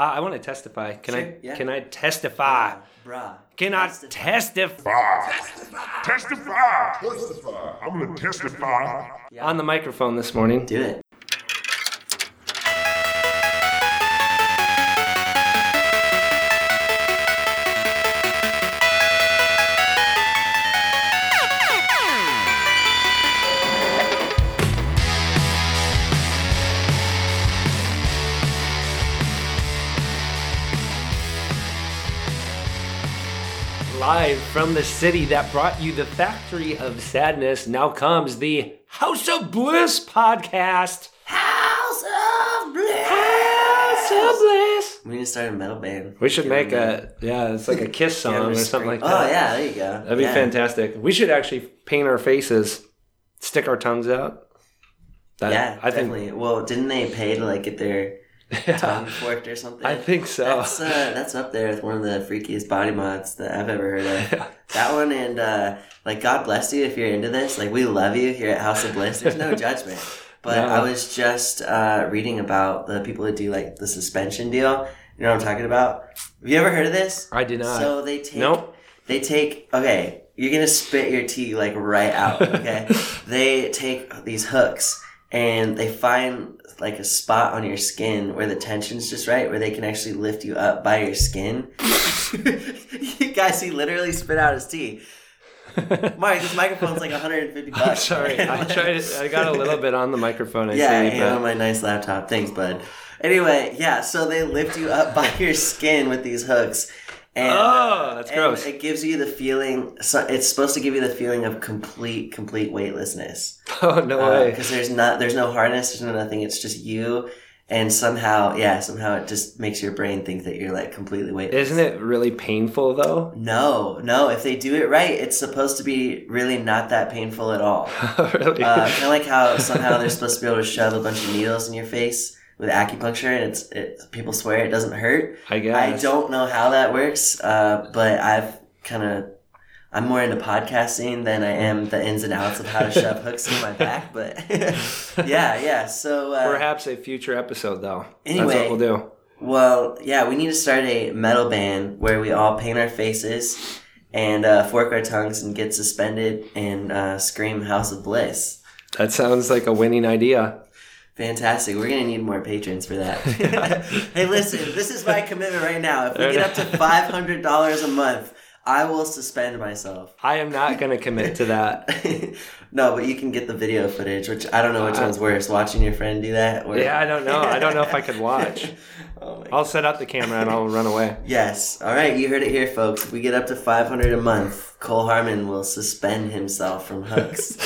Uh, I want to testify. Can Sure, I? yeah. Can I testify? Bruh. Can I Testify. testify? Testify. Testify. I'm gonna testify. On the microphone this morning. Do it. From the city that brought you the factory of sadness, now comes the House of Bliss podcast. House of Bliss. House of Bliss. We need to start a metal band. We should Get make on a yeah, it's like a kiss song or something like oh, that. Oh yeah, there you go. That'd be Yeah. fantastic. We should actually paint our faces, stick our tongues out. That, Yeah, I think. definitely. Well, didn't they pay to like get their tongue forked or something? I think so. That's uh, that's up there with one of the freakiest body mods that I've ever heard of. That one and uh, like God bless you if you're into this. Like we love you here at House of Bliss. There's no judgment. But No. I was just uh, reading about the people that do like the suspension deal. You know what I'm talking about? Have you ever heard of this? I did not. So they take Nope. they take okay, you're gonna spit your tea like right out, okay? they take these hooks and they find like a spot on your skin where the tension's just right, where they can actually lift you up by your skin. you guys, he literally spit out his tea. Mark, this microphone's like 150 bucks. I'm sorry. I tried. I got a little bit on the microphone. I Yeah, see, and on my nice laptop. Thanks, bud. Anyway, yeah, so they lift you up by your skin with these hooks. And, Oh, that's and gross. It gives you the feeling. So it's supposed to give you the feeling of complete, complete weightlessness. oh no way. Because there's not, there's no harness, there's no nothing. It's just you, and somehow, yeah, somehow it just makes your brain think that you're like completely weightless. Isn't it really painful though? No, no. If they do it right, it's supposed to be really not that painful at all. really? Uh, kind of like how somehow they're supposed to be able to shove a bunch of needles in your face with acupuncture, and it's it. People swear it doesn't hurt. I guess. I don't know how that works, uh, but I've kind of. I'm more into podcasting than I am the ins and outs of how to shove hooks in my back. But yeah, yeah. So uh, Perhaps a future episode though. Anyway. That's what we'll do. well, yeah, we need to start a metal band where we all paint our faces and uh, fork our tongues and get suspended and uh, scream "House of Bliss." That sounds like a winning idea. Fantastic. We're going to need more patrons for that. hey, listen, this is my commitment right now. If we get up to $500 a month, I will suspend myself. I am not going to commit to that. no, but you can get the video footage, which I don't know which uh, one's worse, watching your friend do that or Yeah, I don't know. I don't know if I could watch. oh I'll set up the camera and I'll run away. Yes. All right, you heard it here, folks. If we get up to 500 a month, Cole Harmon will suspend himself from hooks.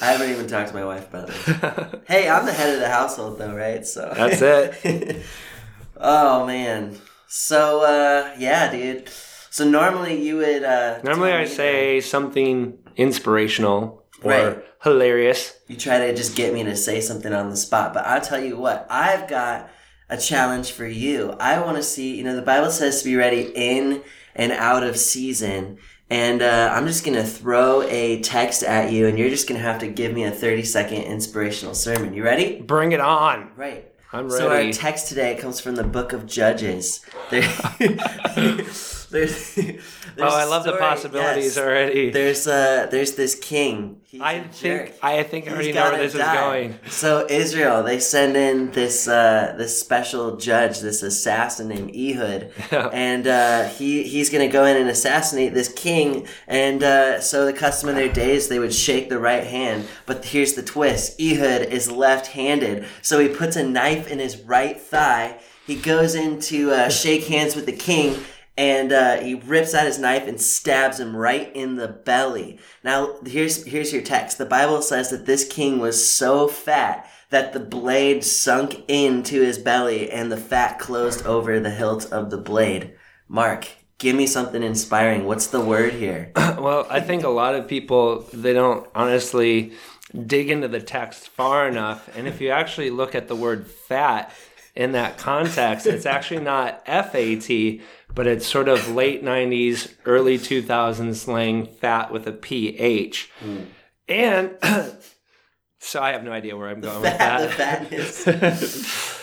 I haven't even talked to my wife about this. Hey, I'm the head of the household, though, right? So That's it. oh man. So uh, yeah, dude. So normally you would. Uh, Normally I say something inspirational or Right. hilarious. You try to just get me to say something on the spot, but I'll tell you what. I've got a challenge for you. I want to see. You know, the Bible says to be ready in and out of season. And uh, I'm just gonna throw a text at you, and you're just gonna have to give me a 30 second inspirational sermon. You ready? Bring it on. Right. I'm ready. So our text today comes from the book of Judges. There, there's, there's oh, I love the possibilities yes. already. There's uh, there's this king. He's I think jerk. I think I already know where this is going. So Israel, they send in this uh, this special judge, this assassin named Ehud, and uh, he he's gonna go in and assassinate this king. And uh, so the custom of their days, they would shake the right hand. But here's the twist: Ehud is left-handed, so he puts a knife in his right thigh. He goes in to uh, shake hands with the king and uh, he rips out his knife and stabs him right in the belly. Now, here's here's your text. The Bible says that this king was so fat that the blade sunk into his belly and the fat closed over the hilt of the blade. Mark, give me something inspiring. What's the word here? well, I think a lot of people they don't honestly dig into the text far enough. And if you actually look at the word fat in that context, it's actually not F A T, but it's sort of late 90s, early 2000s slang fat with a a P H. And so I have no idea where I'm going with Fat, the that. fatness.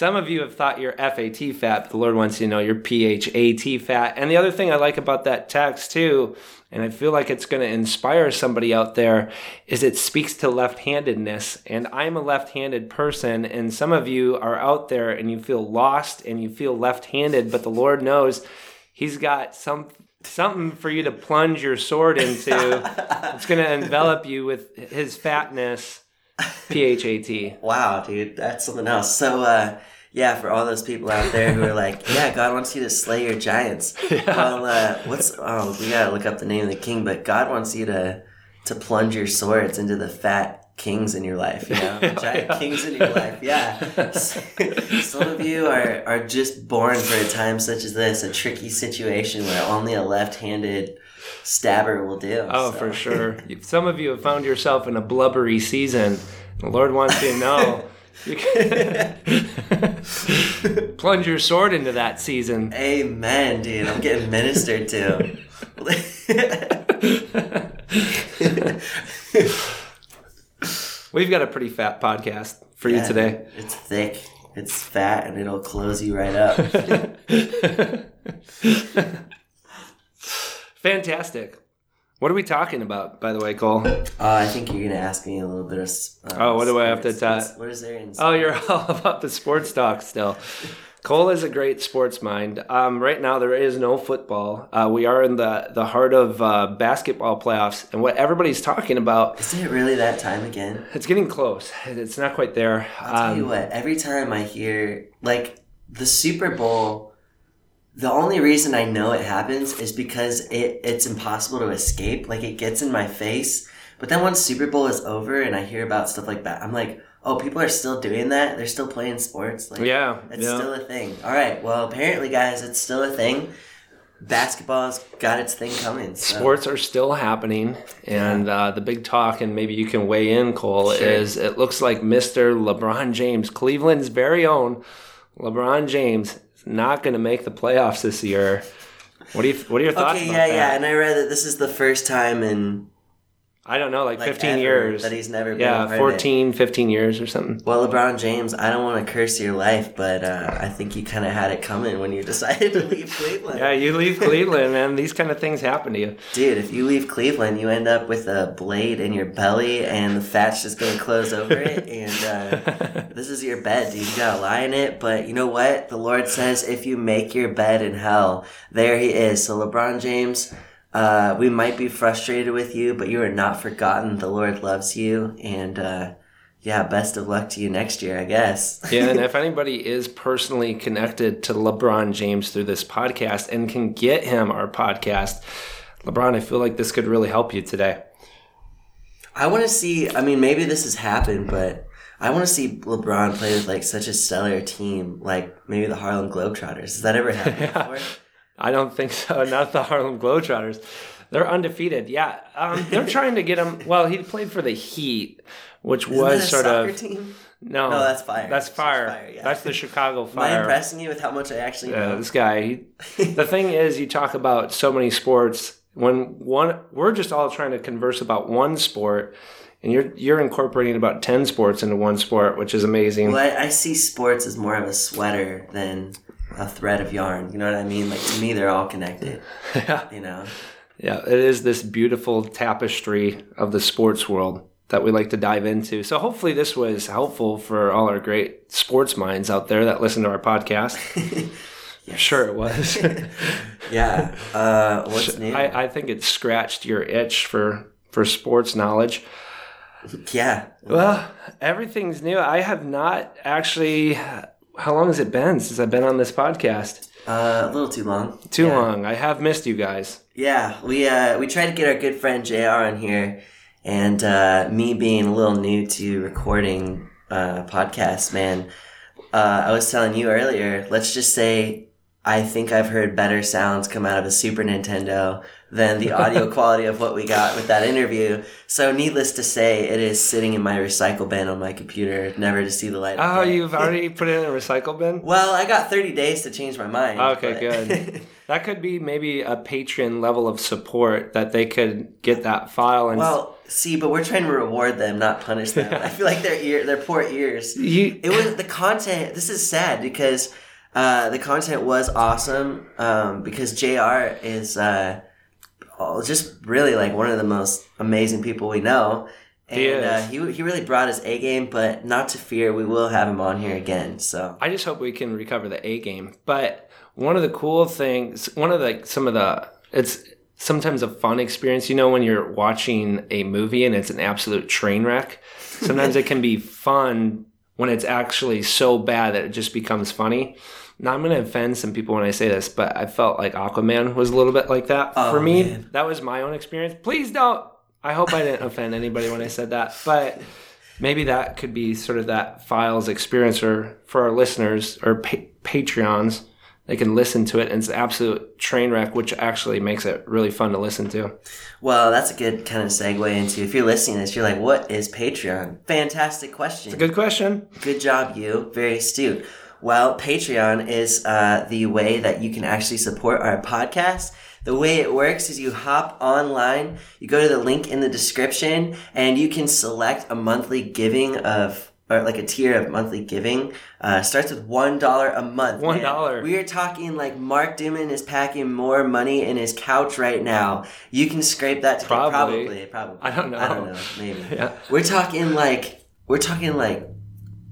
Some of you have thought you're FAT fat, but the Lord wants you to know you're PHAT fat. And the other thing I like about that text too, and I feel like it's going to inspire somebody out there, is it speaks to left handedness. And I'm a left handed person, and some of you are out there and you feel lost and you feel left handed, but the Lord knows He's got some something for you to plunge your sword into. it's going to envelop you with His fatness. PHAT. Wow, dude, that's something else. So, uh, yeah, for all those people out there who are like, yeah, God wants you to slay your giants. Well, uh, what's oh, we gotta look up the name of the king, but God wants you to to plunge your swords into the fat kings in your life. You know, giant kings in your life. Yeah. Some of you are are just born for a time such as this, a tricky situation where only a left-handed stabber will do. Oh, so. for sure. Some of you have found yourself in a blubbery season. The Lord wants you to know. You can plunge your sword into that season. Amen, dude. I'm getting ministered to. We've got a pretty fat podcast for you today. It's thick, it's fat, and it'll close you right up. Fantastic. What are we talking about, by the way, Cole? Uh, I think you're gonna ask me a little bit of. Uh, Oh, what do I have to talk? What is there in? Oh, you're all about the sports talk still. Cole is a great sports mind. Um, right now, there is no football. Uh, we are in the, the heart of uh, basketball playoffs, and what everybody's talking about, Is it really that time again? it's getting close. It's not quite there. I'll tell you Um, what. Every time I hear like the Super Bowl, the only reason I know it happens is because it it's impossible to escape. Like it gets in my face. But then once Super Bowl is over and I hear about stuff like that, I'm like, oh, people are still doing that. They're still playing sports. Like, yeah, It's yeah. still a thing. All right. Well, apparently, guys, it's still a thing. Basketball's got its thing coming. So. Sports are still happening, and uh, the big talk, and maybe you can weigh in, Cole, Sure. is it looks like Mr. LeBron James, Cleveland's very own LeBron James, not going to make the playoffs this year. What do you? What are your thoughts Okay, yeah, that? yeah. And I read that this is the first time in I don't know, like, like 15 ever years. that he's never been yeah, part of it. 14, 15 years or something. Well, LeBron James, I don't want to curse your life, but uh, I think you kind of had it coming when you decided to leave Cleveland. Yeah, you leave Cleveland, man. These kind of things happen to you. Dude, if you leave Cleveland, you end up with a blade in your belly and the fat's just going to close over it. And uh, this is your bed, dude. You got to lie in it. But you know what? The Lord says if you make your bed in hell, there he is. So, LeBron James, uh, we might be frustrated with you, but you are not forgotten. The Lord loves you. And uh, yeah, best of luck to you next year, I guess. yeah, and if anybody is personally connected to LeBron James through this podcast and can get him our podcast, LeBron, I feel like this could really help you today. I want to see. I mean, maybe this has happened, but I want to see LeBron play with like such a stellar team, like maybe the Harlem Globetrotters. Has that ever happened before? I don't think so. Not the Harlem Globetrotters. They're undefeated. Yeah, um, they're trying to get him. Well, he played for the Heat, which Isn't that was a sort of team? no. No, that's fire. That's That's fire. fire, yeah. That's the Chicago Am I Fire. impressing you with how much I actually Yeah, know? this guy. He, the thing is, you talk about so many sports. When one, we're just all trying to converse about one sport, and you're you're incorporating about ten sports into one sport, which is amazing. Well, I, I see sports as more of a sweater than a thread of yarn. You know what I mean? Like to me, they're all connected. You know. Yeah, it is this beautiful tapestry of the sports world that we like to dive into. So hopefully this was helpful for all our great sports minds out there that listen to our podcast. I'm sure it was. Yeah. Uh, what's new? I, I think it scratched your itch for for sports knowledge. yeah. Well, everything's new. I have not actually. How long has it been since I've been on this podcast? Uh, a little too long. Too Yeah. long. I have missed you guys. Yeah, we uh, we tried to get our good friend Jr. on here, and uh, me being a little new to recording uh, podcasts, man. Uh, I was telling you earlier. Let's just say I think I've heard better sounds come out of a Super Nintendo than the audio quality of what we got with that interview. So, needless to say, it is sitting in my recycle bin on my computer, never to see the light. Oh, day. you've already put it in a recycle bin? Well, I got 30 days to change my mind. Okay, good. That could be maybe a Patreon level of support that they could get that file and well, see, but we're trying to reward them, not punish them. I feel like their ear, their poor ears. you It was the content. This is sad because uh, the content was awesome. Um, because Jr. is uh, just really like one of the most amazing people we know. And He. Uh, he he really brought his A game, but not to fear, we will have him on here again. So I just hope we can recover the A game. But one of the cool things, one of the some of the it's sometimes a fun experience. You know, when you're watching a movie and it's an absolute train wreck. Sometimes it can be fun when it's actually so bad that it just becomes funny. Now I'm to offend some people when I say this, but I felt like Aquaman was a little bit like that Oh, for me. man. That was my own experience. Please don't. I hope I didn't offend anybody when I said that, but maybe that could be sort of that files experience or for our listeners or pa- patreons they can listen to it and it's an absolute train wreck which actually makes it really fun to listen to Well, that's a good kind of segue into if you're listening to this, you're like, what is Patreon? Fantastic question. It's a good question Good job, you. Very astute. Well, Patreon is uh, the way that you can actually support our podcast. The way it works is you hop online, you go to the link in the description, and you can select a monthly giving of, or like a tier of monthly giving. Uh, starts with one dollar a month. One We are talking like Mark Dimon is packing more money in his couch right now. You can scrape that to Probably. probably, probably. I don't know. I don't know. Maybe. Yeah. We're talking like we're talking like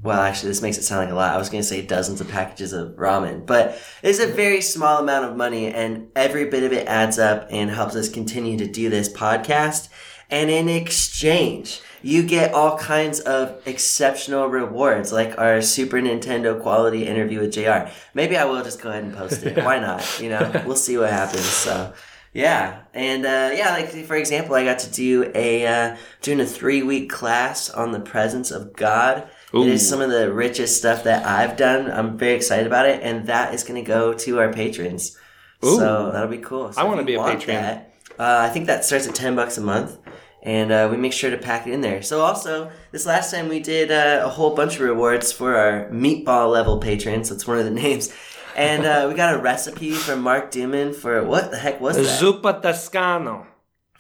well, actually, this makes it sound like a lot. I was going to say dozens of packages of ramen, but it's a very small amount of money, and every bit of it adds up and helps us continue to do this podcast. And in exchange, you get all kinds of exceptional rewards, like our Super Nintendo quality interview with JR. Maybe I will just go ahead and post it. Why not? You know, we'll see what happens. So. Yeah, and uh, yeah, like for example, I got to do a uh, doing a three week class on the presence of God. It is some of the richest stuff that I've done. I'm very excited about it, and that is going to go to our patrons. So that'll be cool. So I wanna be a patron. that, uh, I think that starts at ten bucks a month, and uh, we make sure to pack it in there. So also, this last time we did uh, a whole bunch of rewards for our meatball level patrons. That's one of the names. And uh, we got a recipe from Mark Dimon for what the heck was that? zuppa toscano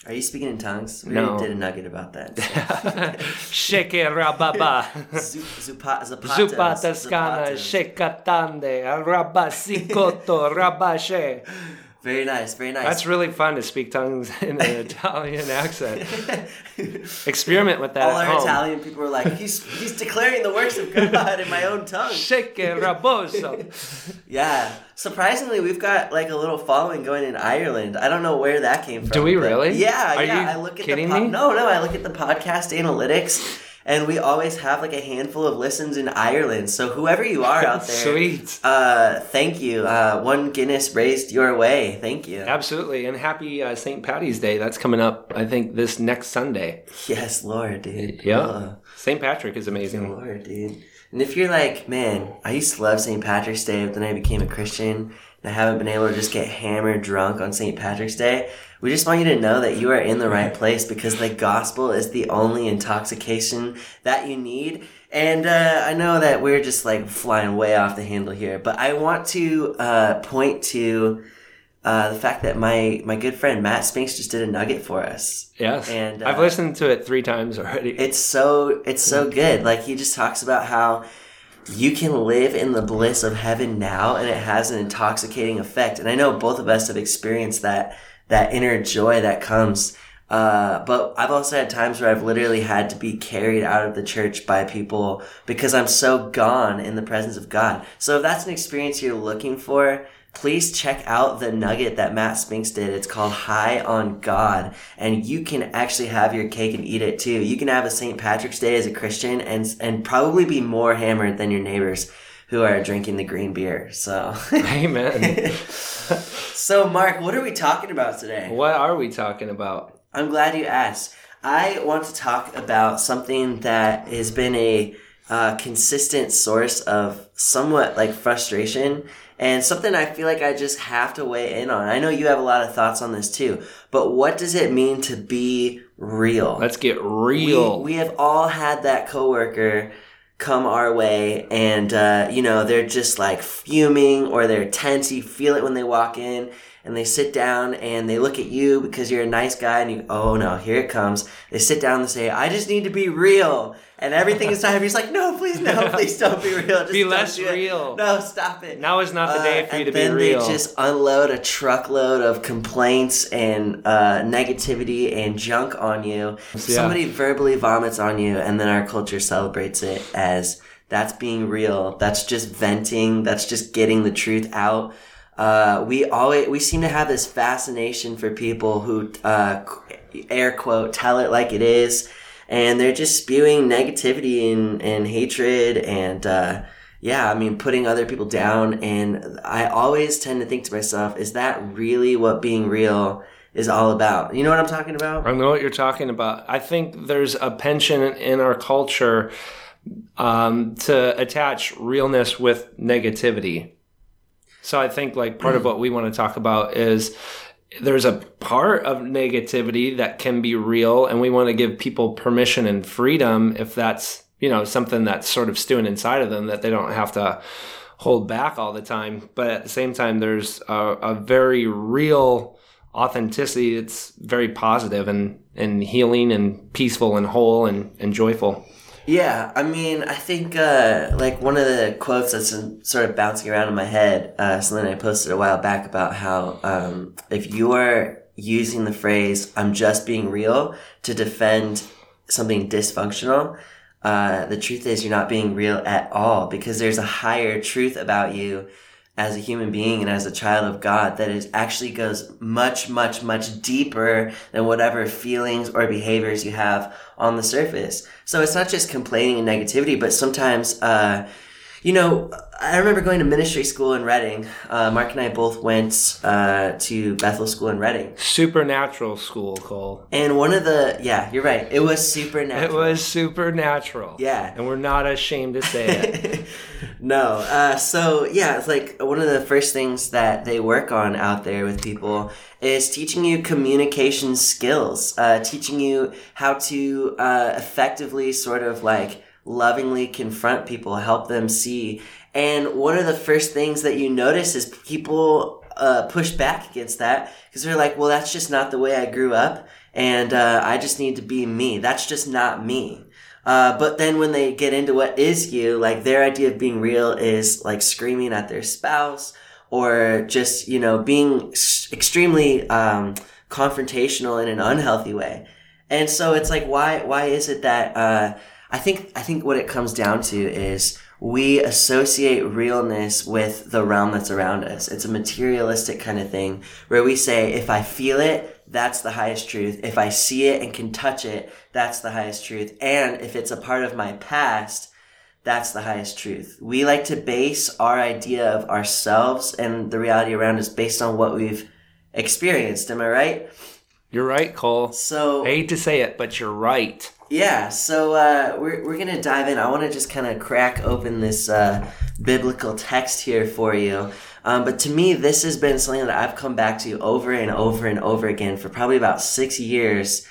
Are you speaking in tongues? We No. did a nugget about that. shake rababa zupa- zuppa toscana shekatande rabasicoto rabashe Very nice, very nice. that's really fun to speak tongues in an Italian accent experiment with that All our home. Italian people were like, he's, he's declaring the works of God in my own tongue. Shake raboso. Yeah. Surprisingly, we've got like a little following going in Ireland. I don't know where that came from. Do we really? Yeah, Are yeah. you I look at kidding the po- me? No, no, I look at the podcast analytics and we always have like a handful of listens in Ireland. So whoever you are out there, Sweet. uh, thank you. Uh, one Guinness raised your way. Thank you. Absolutely. And happy uh, St. Patty's Day. That's coming up, I think, this next Sunday. Yes, Lord, dude. Yeah. Oh. St. Patrick is amazing. Lord, dude. And if you're like, man, I used to love St. Patrick's Day, but then I became a Christian, I haven't been able to just get hammered drunk on St. Patrick's Day, we just want you to know that you are in the right place because the gospel is the only intoxication that you need. And uh, I know that we're just like flying way off the handle here, but I want to uh, point to uh, the fact that my, my good friend Matt Spinks just did a nugget for us. Yes. And, I've uh, listened to it three times already. It's so it's so good. Like he just talks about how you can live in the bliss of heaven now and it has an intoxicating effect. And I know both of us have experienced that that inner joy that comes. Uh, but I've also had times where I've literally had to be carried out of the church by people because I'm so gone in the presence of God. So if that's an experience you're looking for, please check out the nugget that Matt Spinks did. It's called High on God, and you can actually have your cake and eat it too. You can have a St. Patrick's Day as a Christian and and probably be more hammered than your neighbors who are drinking the green beer. So, Amen. so Mark, what are we talking about today? what are we talking about? I'm glad you asked. I want to talk about something that has been a uh, consistent source of somewhat like frustration and something I feel like I just have to weigh in on. I know you have a lot of thoughts on this too, but what does it mean to be real? Let's get real. We, we have all had that coworker come our way and, uh, you know, they're just like fuming or they're tense. You feel it when they walk in and they sit down and they look at you because you're a nice guy and you, oh no, here it comes. They sit down and say, I just need to be real. And everything is time. He's like, no, please, no, please don't be real. Just Be less do real. No, stop it. now is not the day for you Uh, to and be then real. they just unload a truckload of complaints and uh, negativity and junk on you. Somebody verbally vomits on you, and then our culture celebrates it as that's being real. That's just venting. That's just getting the truth out. Uh, we always we seem to have this fascination for people who uh, air quote tell it like it is, and they're just spewing negativity and, and hatred and. Uh, yeah, I mean, putting other people down. And I always tend to think to myself, is that really what being real is all about? You know what I'm talking about? I know what you're talking about. I think there's a penchant in our culture um, to attach realness with negativity. So I think like part of what we want to talk about is there's a part of negativity that can be real, and we want to give people permission and freedom if that's you know something that's sort of stewing inside of them that they don't have to hold back all the time. But at the same time, there's a, a very real authenticity that's very positive and, and healing and peaceful and whole and, and joyful. Yeah, I mean, I think uh, like one of the quotes that's sort of bouncing around in my head, uh, something I posted a while back about how um, if you are using the phrase "I'm just being real" to defend something dysfunctional, uh, the truth is you're not being real at all because there's a higher truth about you as a human being and as a child of God that is actually goes much, much, much deeper than whatever feelings or behaviors you have on the surface. So it's not just complaining and negativity, but sometimes, uh, you know, I remember going to ministry school in Redding. Uh, Mark and I both went uh, to Bethel School in Redding. Supernatural school, Cole. And one of the, yeah, you're right. It was supernatural. It was supernatural. Yeah. And we're not ashamed to say it. no. Uh, so yeah, it's like one of the first things that they work on out there with people is teaching you communication skills, uh, teaching you how to uh, effectively sort of like lovingly confront people, help them see. And one of the first things that you notice is people uh, push back against that because they're like, well, that's just not the way I grew up. And uh, I just need to be me. That's just not me. Uh, but then when they get into what is you, like their idea of being real is like screaming at their spouse or just, you know, being extremely um, confrontational in an unhealthy way. And so it's like, why, why is it that, uh, I think, I think what it comes down to is we associate realness with the realm that's around us. It's a materialistic kind of thing where we say, if I feel it, that's the highest truth. If I see it and can touch it, that's the highest truth. And if it's a part of my past, that's the highest truth. We like to base our idea of ourselves and the reality around us based on what we've experienced. Am I right? You're right, Cole. So I hate to say it, but you're right. yeah, so uh, we're, we're going to dive in. I want to just kind of crack open this uh, biblical text here for you. Um, but to me, this has been something that I've come back to over and over and over again for probably about six years.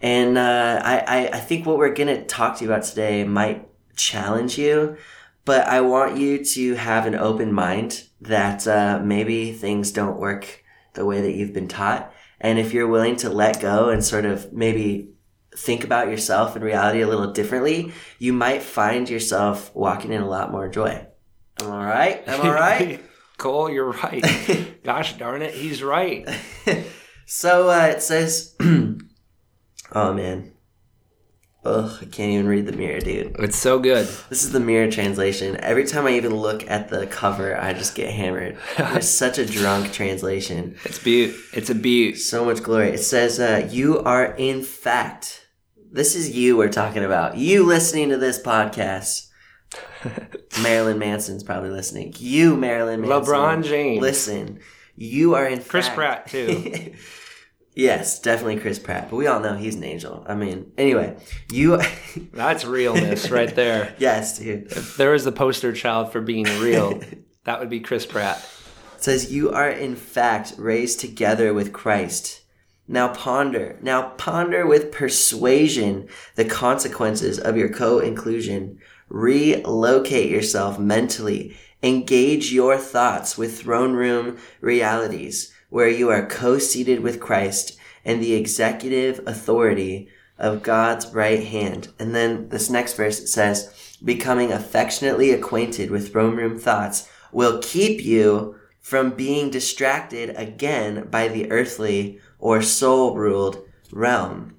And uh, I, I, I think what we're going to talk to you about today might challenge you, but I want you to have an open mind that uh, maybe things don't work the way that you've been taught. And if you're willing to let go and sort of maybe think about yourself and reality a little differently, you might find yourself walking in a lot more joy. Am I right? Am I right? Cole, you're right. Gosh darn it, he's right. so uh, it says, oh man. Ugh, I can't even read the mirror, dude. It's so good. This is the mirror translation. Every time I even look at the cover, I just get hammered. It's such a drunk translation. It's beaut. It's a beaut. So much glory. It says, uh, You are in fact, this is you we're talking about. You listening to this podcast. Marilyn Manson's probably listening. You, Marilyn Manson. LeBron James. Listen. You are in Chris fact. Pratt too. Yes, definitely Chris Pratt. But we all know he's an angel. I mean, anyway, you. That's realness right there. yes, dude. If there is the poster child for being real, that would be Chris Pratt. It says, You are in fact raised together with Christ. Now ponder, now ponder with persuasion the consequences of your co inclusion. Relocate yourself mentally. Engage your thoughts with throne room realities where you are co seated with Christ and the executive authority of God's right hand. And then this next verse says, Becoming affectionately acquainted with throne room thoughts will keep you from being distracted again by the earthly or soul ruled realm.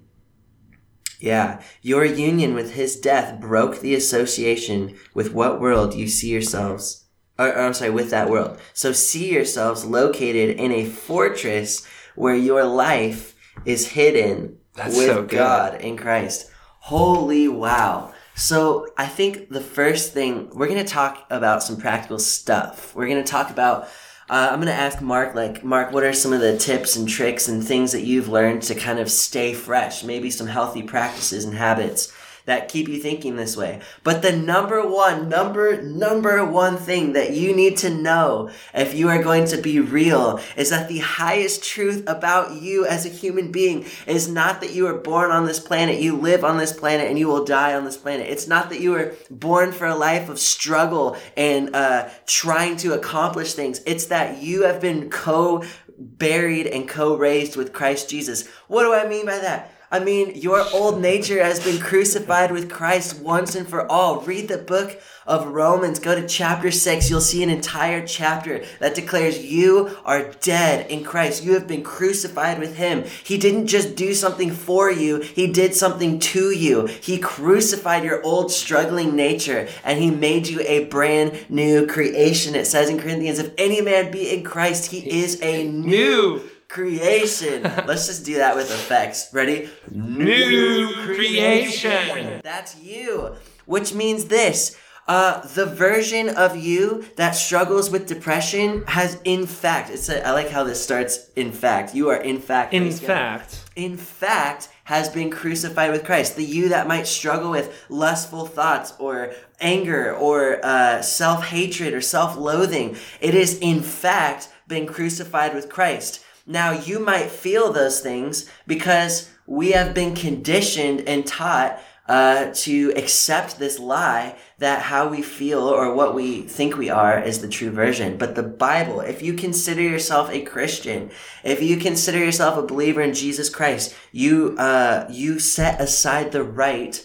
Yeah, your union with his death broke the association with what world you see yourselves. Or, or, I'm sorry, with that world. So see yourselves located in a fortress where your life is hidden That's with so. God in Christ. Holy wow. So I think the first thing we're going to talk about some practical stuff. We're going to talk about uh, I'm going to ask Mark, like, Mark, what are some of the tips and tricks and things that you've learned to kind of stay fresh? Maybe some healthy practices and habits that keep you thinking this way. But the number one, number, number one thing that you need to know if you are going to be real is that the highest truth about you as a human being is not that you were born on this planet, you live on this planet, and you will die on this planet. It's not that you were born for a life of struggle and uh, trying to accomplish things. It's that you have been co buried and co raised with Christ Jesus. What do I mean by that? I mean, your old nature has been crucified with Christ once and for all. Read the book of Romans. Go to chapter 6. You'll see an entire chapter that declares you are dead in Christ. You have been crucified with Him. He didn't just do something for you, He did something to you. He crucified your old struggling nature and He made you a brand new creation. It says in Corinthians, if any man be in Christ, he is a new New creation. Let's just do that with effects. Ready? new creation. That's you. Which means this. Uh, the version of you that struggles with depression has, in fact, it's a, I like how this starts. In fact, you are in fact. In God. fact, in fact, has been crucified with Christ. The you that might struggle with lustful thoughts or anger or uh, self hatred or self loathing, it is in fact been crucified with Christ. Now, you might feel those things because we have been conditioned and taught uh, to accept this lie that how we feel or what we think we are is the true version. But the Bible, if you consider yourself a Christian, if you consider yourself a believer in Jesus Christ, you uh, you set aside the right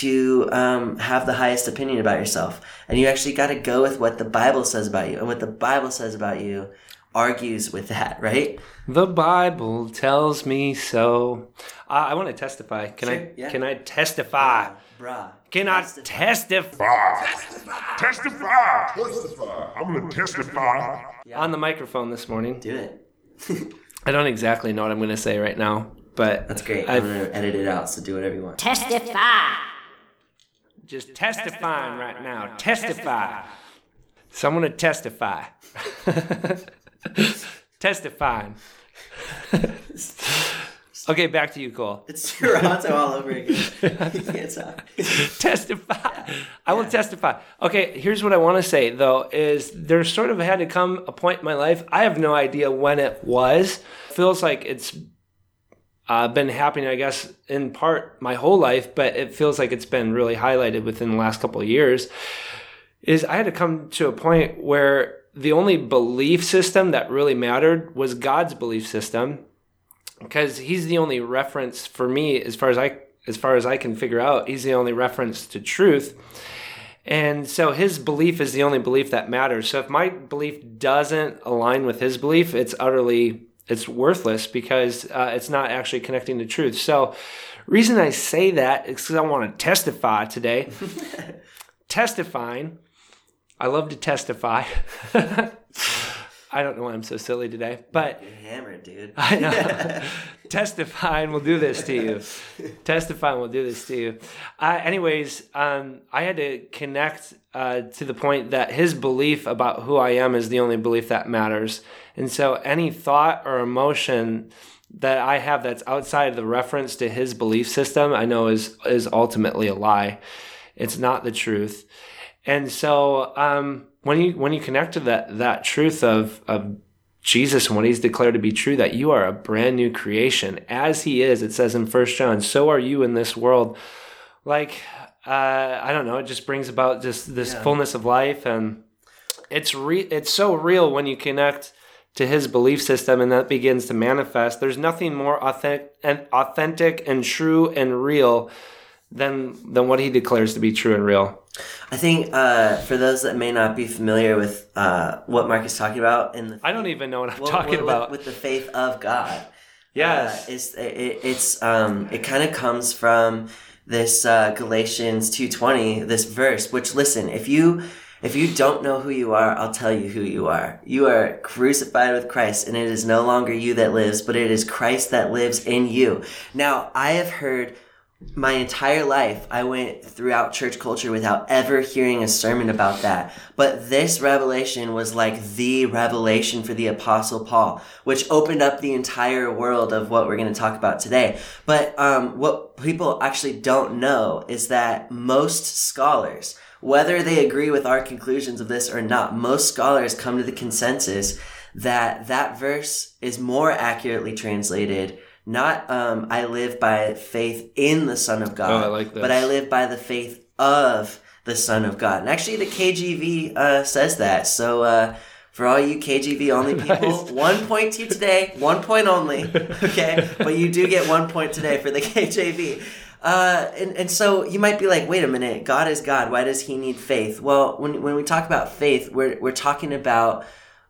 to um, have the highest opinion about yourself, and you actually got to go with what the Bible says about you, and what the Bible says about you argues with that, right? the Bible tells me so. Uh, I want to testify. Can Sure, I? yeah. Can I testify? Bruh. Can I testify? Testify. Testify. I'm gonna testify. On the microphone this morning. Do it. I don't exactly know what I'm going to say right now, but That's great. I've I'm gonna edit it out, so do whatever you want. Testify. just testifying right now. Testify. So I'm going to testify. Testifying. okay, back to you, Cole. It's Toronto all over again. you can't talk. testify. I will testify. Okay, here's what I want to say though is there sort of had to come a point in my life. I have no idea when it was. Feels like it's uh, been happening, I guess, in part my whole life, but it feels like it's been really highlighted within the last couple of years. Is I had to come to a point where the only belief system that really mattered was God's belief system because he's the only reference for me as far as I as far as I can figure out. He's the only reference to truth. And so his belief is the only belief that matters. So if my belief doesn't align with his belief it's utterly it's worthless because uh, it's not actually connecting to truth. So reason I say that is because I want to testify today. Testifying I love to testify I don't know why I'm so silly today but You're hammered, dude. I know. Testify and we'll do this to you. Testify and we'll do this to you. Uh, anyways, um, I had to connect uh, to the point that his belief about who I am is the only belief that matters. And so any thought or emotion that I have that's outside of the reference to his belief system, I know is is ultimately a lie. It's not the truth. And so um, when you when you connect to that that truth of of Jesus and what he's declared to be true, that you are a brand new creation as he is, it says in First John, so are you in this world. Like uh, I don't know, it just brings about just this Yeah. fullness of life and it's re- it's so real when you connect to his belief system and that begins to manifest there's nothing more authentic and authentic and true and real than than what he declares to be true and real I think uh, for those that may not be familiar with uh, what Mark is talking about in the i don't even know what i'm Well, talking with- about with the faith of God. Yes. uh, it's it, it's um it kind of comes from this uh, Galatians two twenty this verse. Which listen, if you if you don't know who you are, I'll tell you who you are. You are crucified with Christ, and it is no longer you that lives, but it is Christ that lives in you. Now, I have heard my entire life I went throughout church culture without ever hearing a sermon about that. But this revelation was like the revelation for the apostle Paul, which opened up the entire world of what we're going to talk about today. But um, what people actually don't know is that most scholars, whether they agree with our conclusions of this or not, most scholars come to the consensus that that verse is more accurately translated not um, I live by faith in the Son of God, Oh, I like but I live by the faith of the Son of God. And actually, the KJV uh, says that. So uh, for all you KJV only people, one point to you today, one point only. Okay, but you do get one point today for the KJV. Uh, and, and so you might be like, wait a minute, God is God. Why does he need faith? Well, when, when we talk about faith, we're, we're talking about,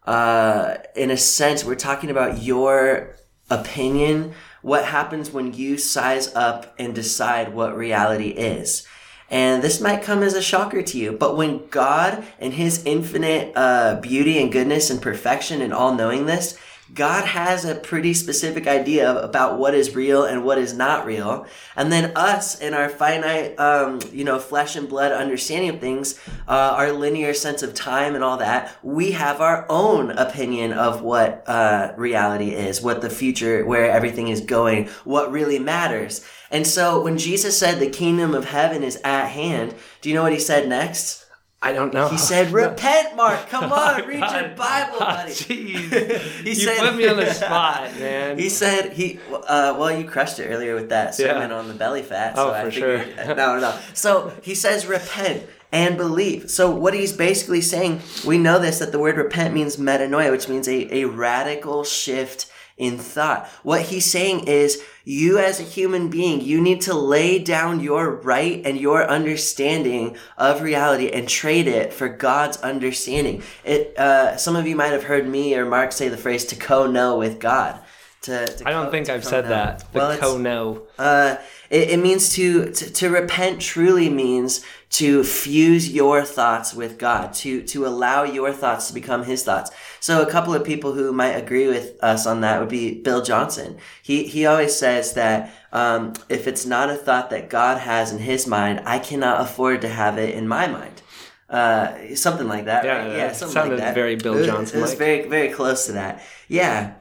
uh, in a sense, we're talking about your opinion, what happens when you size up and decide what reality is. And this might come as a shocker to you, but when God and His infinite uh, beauty and goodness and perfection and all knowingness, God has a pretty specific idea about what is real and what is not real. And then us in our finite, um, you know, flesh and blood understanding of things, uh, our linear sense of time and all that, we have our own opinion of what uh, reality is, what the future, where everything is going, what really matters. And so when Jesus said the kingdom of heaven is at hand, do you know what he said next? I don't know He said, Repent, Mark. Come on, Oh, read your Bible, buddy. Jeez. He you said- put me on the spot man He said he. Uh, well, you crushed it earlier with that sermon Yeah. on the belly fat. Oh, So I for figured, sure. no, no. So he says repent and believe. So what he's basically saying, we know this that the word repent means metanoia, which means a, a radical shift in thought. What he's saying is, you as a human being, you need to lay down your right and your understanding of reality and trade it for God's understanding. It. Uh, some of you might have heard me or Mark say the phrase "to co-know with God." To, to i don't co- think i've said co-know. that the Well, co-know uh, it, it means to, to to repent truly means to fuse your thoughts with God, to to allow your thoughts to become His thoughts. So a couple of people who might agree with us on that would be Bill Johnson. He he always says that um, if it's not a thought that God has in His mind, I cannot afford to have it in my mind. Uh, something like that. Yeah, right? that something sounded like that. very Bill Johnson-like. It was very very close to that. Yeah.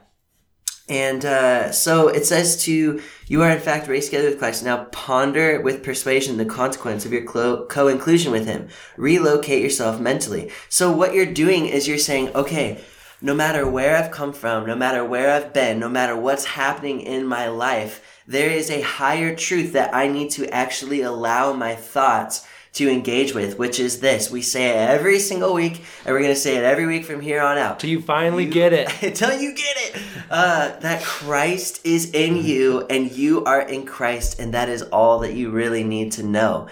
And uh, so it says to you are in fact raised together with Christ. Now ponder with persuasion the consequence of your clo- co-inclusion with Him. Relocate yourself mentally. So what you're doing is you're saying, okay, no matter where I've come from, no matter where I've been, no matter what's happening in my life, there is a higher truth that I need to actually allow my thoughts to engage with, which is this. We say it every single week, and we're going to say it every week from here on out. Till you finally get it. Until you get it. Uh, that christ is in you and you are in christ and that is all that you really need to know.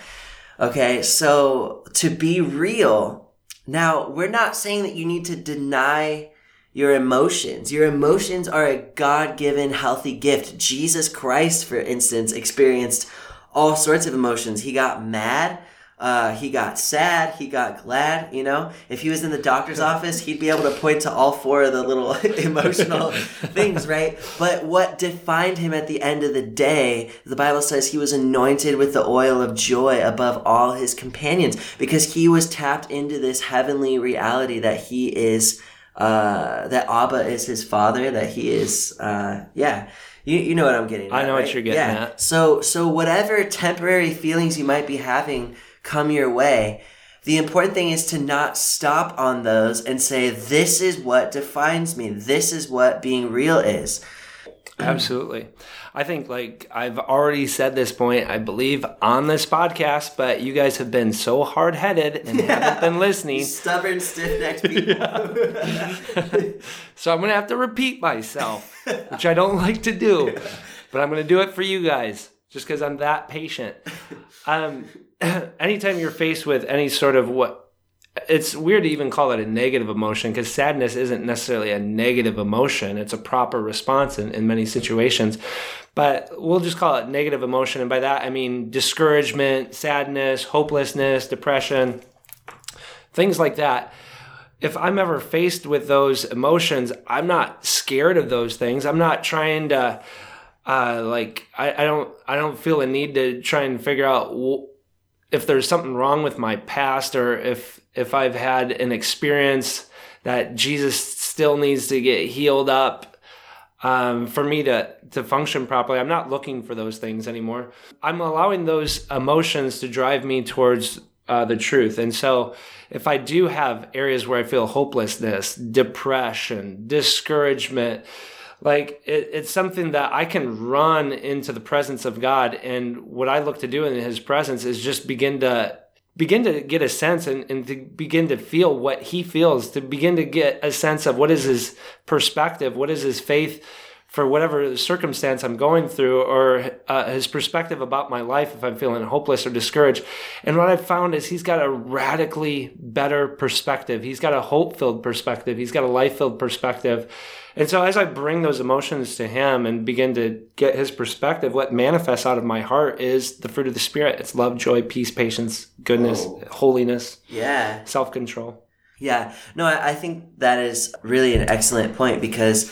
Okay so to be real now we're not saying that you need to deny your emotions. Your emotions are a god-given healthy gift. Jesus christ for instance experienced all sorts of emotions. He got mad uh, he got sad. He got glad. You know, if he was in the doctor's office, he'd be able to point to all four of the little emotional things, right? But what defined him at the end of the day, the Bible says he was anointed with the oil of joy above all his companions because he was tapped into this heavenly reality that he is uh, that Abba is his father, that he is, uh, yeah. You, you know what I'm getting. I at, know what you're getting yeah. at. So so whatever temporary feelings you might be having come your way, the important thing is to not stop on those and say this is what defines me. This is what being real is. Absolutely. I think like I've already said this point, I believe, on this podcast, but you guys have been so hard headed and haven't been listening. Stubborn, stiff necked people. So I'm gonna have to repeat myself, which I don't like to do, but I'm gonna do it for you guys, just because I'm that patient. Um, anytime you're faced with any sort of what, it's weird to even call it a negative emotion because sadness isn't necessarily a negative emotion. It's a proper response in, in many situations, but we'll just call it negative emotion, and by that I mean discouragement, sadness, hopelessness, depression, things like that if I'm ever faced with those emotions, I'm not scared of those things. I'm not trying to, uh, like, I, I don't, I don't feel a need to try and figure out if there's something wrong with my past or if, if I've had an experience that Jesus still needs to get healed up. Um, for me to to function properly, I'm not looking for those things anymore. I'm allowing those emotions to drive me towards uh, the truth. And so, if I do have areas where I feel hopelessness, depression, discouragement, like it, it's something that I can run into the presence of God. And what I look to do in His presence is just begin to begin to get a sense and, and to begin to feel what He feels, to begin to get a sense of what is His perspective, what is His faith for whatever circumstance I'm going through or uh, his perspective about my life if I'm feeling hopeless or discouraged. And what I've found is he's got a radically better perspective. He's got a hope filled perspective. He's got a life filled perspective. And so as I bring those emotions to him and begin to get his perspective, what manifests out of my heart is the fruit of the spirit. It's love, joy, peace, patience, goodness, Oh. holiness, yeah. self control. Yeah, no, I think that is really an excellent point because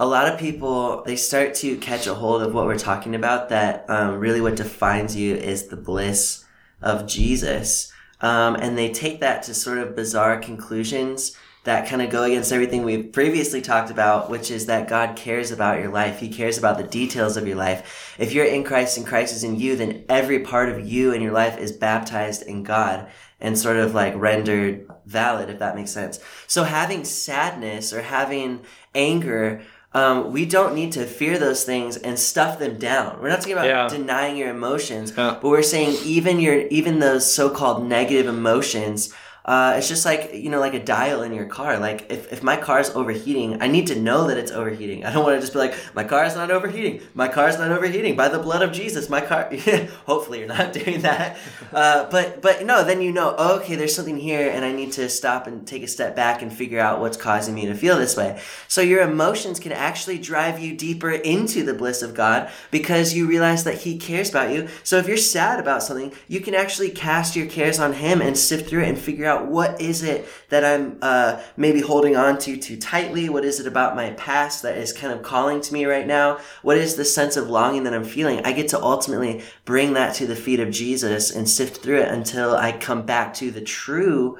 a lot of people they start to catch a hold of what we're talking about. That um, really what defines you is the bliss of Jesus, um, and they take that to sort of bizarre conclusions that kind of go against everything we've previously talked about, which is that God cares about your life. He cares about the details of your life. If you're in Christ and Christ is in you, then every part of you and your life is baptized in God and sort of like rendered valid, if that makes sense. So having sadness or having anger, um, we don't need to fear those things and stuff them down. We're not talking about Yeah. denying your emotions, Yeah. but we're saying even your even those so-called negative emotions. Uh, it's just like you know, like a dial in your car. Like if, if my car is overheating, I need to know that it's overheating. I don't want to just be like, my car is not overheating. My car is not overheating. By the blood of Jesus, my car. Hopefully, you're not doing that. Uh, but but no, then you know, oh, okay, there's something here, and I need to stop and take a step back and figure out what's causing me to feel this way. So your emotions can actually drive you deeper into the bliss of God because you realize that He cares about you. So if you're sad about something, you can actually cast your cares on Him and sift through it and figure out what is it that I'm uh, maybe holding on to too tightly. What is it about my past that is kind of calling to me right now? What is the sense of longing that I'm feeling? I get to ultimately bring that to the feet of Jesus and sift through it until I come back to the true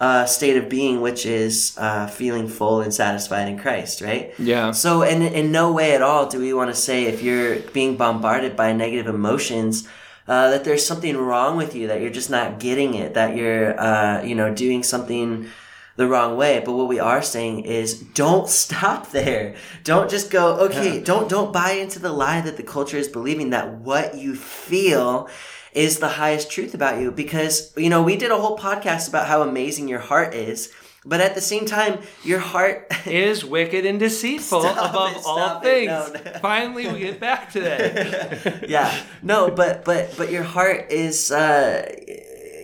uh, state of being, which is uh, feeling full and satisfied in Christ, right? Yeah. So, in, in no way at all do we want to say if you're being bombarded by negative emotions, uh, that there's something wrong with you, that you're just not getting it, that you're, uh, you know, doing something the wrong way. But what we are saying is don't stop there. Don't just go, okay, Yeah. don't, don't buy into the lie that the culture is believing that what you feel is the highest truth about you. Because, you know, we did a whole podcast about how amazing your heart is. But at the same time, your heart is wicked and deceitful Stop above it, all things. no, no. Finally, we get back to that. yeah no but but but your heart is uh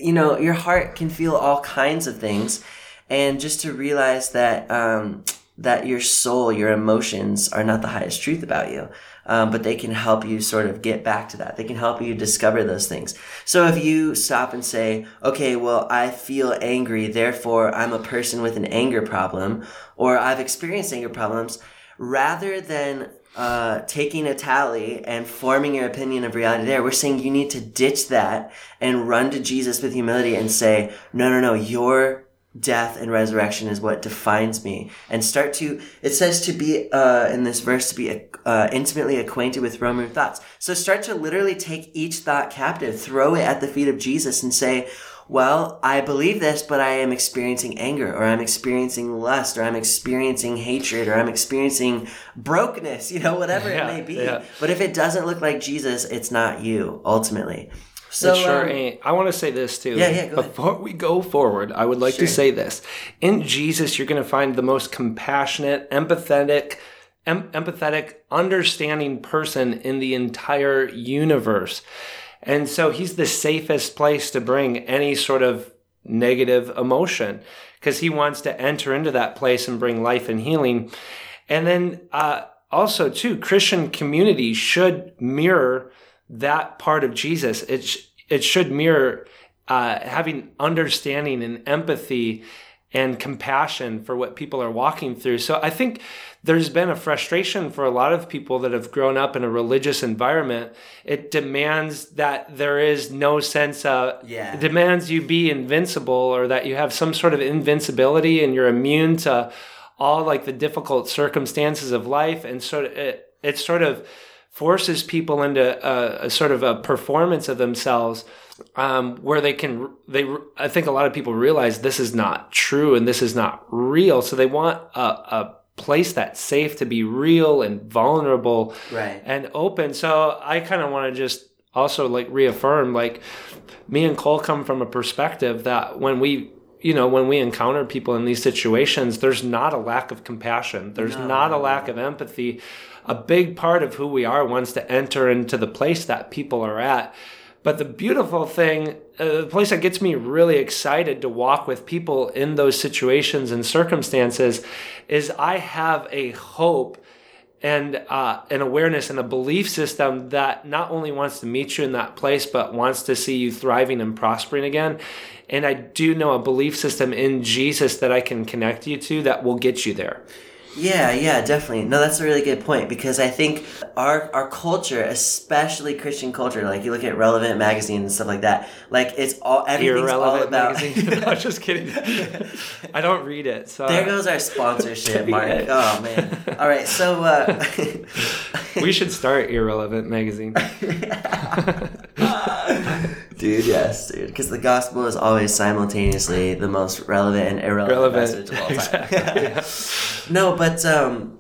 you know your heart can feel all kinds of things and just to realize that um that your soul your emotions are not the highest truth about you um, but they can help you sort of get back to that. They can help you discover those things. So if you stop and say okay well i feel angry therefore i'm a person with an anger problem or i've experienced anger problems rather than uh, taking a tally and forming your opinion of reality there, we're saying you need to ditch that and run to Jesus with humility and say, no, no, no, your death and resurrection is what defines me. And start to it says to be uh, in this verse to be uh, intimately acquainted with roman thoughts. So start to literally take each thought captive throw it at the feet of jesus and say well i believe this but i am experiencing anger or i'm experiencing lust or i'm experiencing hatred or i'm experiencing brokenness you know whatever Yeah, it may be. yeah. but if it doesn't look like jesus it's not you ultimately so it sure um, ain't. I want to say this too. Yeah, yeah, go ahead. Before we go forward, I would like Sure. to say this. In Jesus, you're going to find the most compassionate, empathetic, em- empathetic, understanding person in the entire universe. And so he's the safest place to bring any sort of negative emotion because he wants to enter into that place and bring life and healing. And then uh, also, too, Christian community should mirror that part of Jesus. It sh- it should mirror uh, having understanding and empathy and compassion for what people are walking through. So I think there's been a frustration for a lot of people that have grown up in a religious environment. It demands that there is no sense of Yeah. it demands you be invincible or that you have some sort of invincibility and you're immune to all like the difficult circumstances of life and sort of it, it sort of forces people into a, a sort of a performance of themselves um, where they can they i think a lot of people realize this is not true and this is not real. So they want a, a place that's safe to be real and vulnerable Right. and open. So i kind of want to just also like reaffirm like me and cole come from a perspective that when we you know when we encounter people in these situations there's not a lack of compassion. There's not a lack of empathy a big part of who we are wants to enter into the place that people are at but the beautiful thing uh, the place that gets me really excited to walk with people in those situations and circumstances is i have a hope and uh, an awareness and a belief system that not only wants to meet you in that place, but wants to see you thriving and prospering again. And I do know a belief system in Jesus that I can connect you to that will get you there. Yeah, yeah, definitely. No, that's a really good point because I think our our culture, especially Christian culture, like you look at Relevant magazine and stuff like that, like it's all everything's all about. magazine. no, just kidding. I don't read it. So there goes our sponsorship, Mark. Yeah. Oh man. All right, so uh, we should start Irrelevant magazine. Dude, yes, dude, because the gospel is always simultaneously the most relevant and irrelevant Relevant. message of all time. Exactly, yeah. No, but um,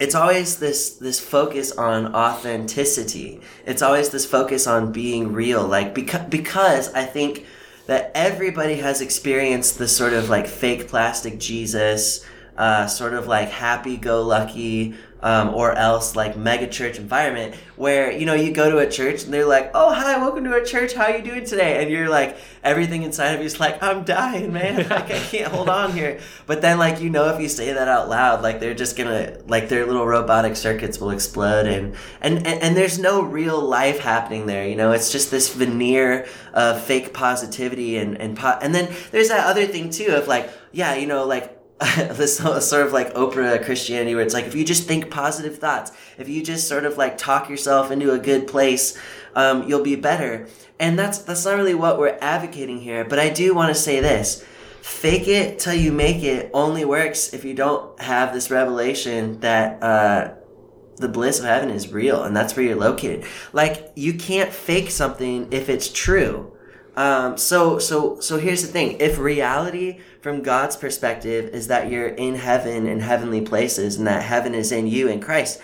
it's always this this focus on authenticity. It's always this focus on being real. Like because because I think that everybody has experienced this sort of like fake plastic Jesus, uh, sort of like happy go lucky. Um, or else like mega church environment where you know you go to a church and they're like oh hi welcome to our church. How are you doing today? And you're like everything inside of you is like i'm dying man. Like, i can't hold on here. But then like you know if you say that out loud like they're just gonna like their little robotic circuits will explode and and and, and there's no real life happening there you know? It's just this veneer of fake positivity and and po- and then there's that other thing too of like yeah you know like this sort of like Oprah Christianity where it's like if you just think positive thoughts, if you just sort of like talk yourself into a good place, um, you'll be better. And that's that's not really what we're advocating here. But I do want to say this: fake it till you make it only works if you don't have this revelation that. Uh, the bliss of heaven is real and that's where you're located like you can't fake something if it's true um, so so so here's the thing if reality from god's perspective is that you're in heaven in heavenly places and that heaven is in you in christ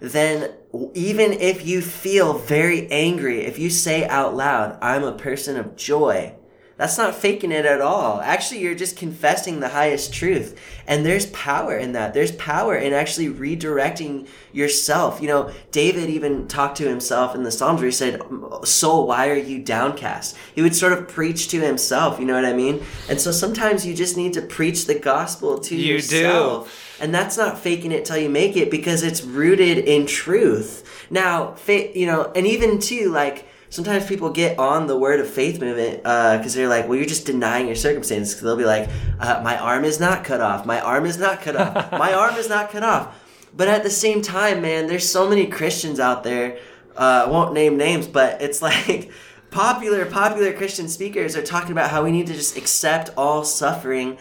then even if you feel very angry if you say out loud i'm a person of joy that's not faking it at all. Actually, you're just confessing the highest truth. And there's power in that. There's power in actually redirecting yourself. You know, David even talked to himself in the Psalms where he said, Soul, why are you downcast? He would sort of preach to himself, you know what I mean? And so sometimes you just need to preach the gospel to You yourself. And that's not faking it till you make it because it's rooted in truth. Now, fa- you know, and even too, like, sometimes people get on the word of faith movement because they're like, well, you're just denying your circumstances. Because they'll be like, uh, my arm is not cut off. My arm is not cut off. my arm is not cut off. But at the same time, man, there's so many Christians out there. Uh, I won't name names, but it's like popular popular Christian speakers are talking about how we need to just accept all suffering.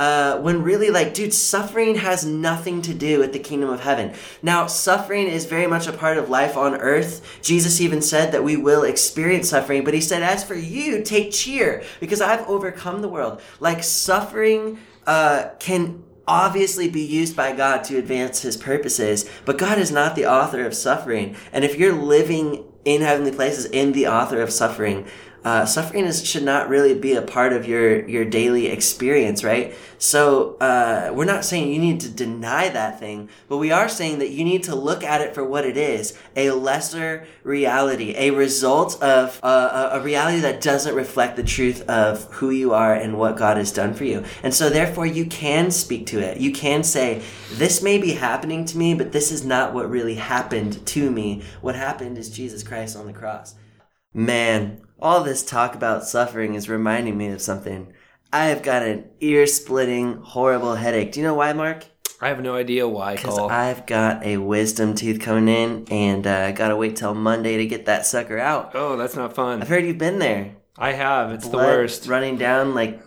Uh, when really, like, dude, suffering has nothing to do with the kingdom of heaven. Now, suffering is very much a part of life on earth. Jesus even said that we will experience suffering, but he said, as for you, take cheer, because I've overcome the world. Like, suffering uh, can obviously be used by God to advance his purposes, but God is not the author of suffering. And if you're living in heavenly places in the author of suffering, uh, suffering is, should not really be a part of your, your daily experience, right? So uh, we're not saying you need to deny that thing, but we are saying that you need to look at it for what it is a lesser reality, a result of uh, a reality that doesn't reflect the truth of who you are and what God has done for you. And so, therefore, you can speak to it. You can say, This may be happening to me, but this is not what really happened to me. What happened is Jesus Christ on the cross. Man, all this talk about suffering is reminding me of something. I have got an ear splitting, horrible headache. Do you know why, Mark? I have no idea why, Because. I've got a wisdom tooth coming in, and uh, I gotta wait till Monday to get that sucker out. oh, that's not fun. I've heard you've been there. I have. It's Blood the worst. running down like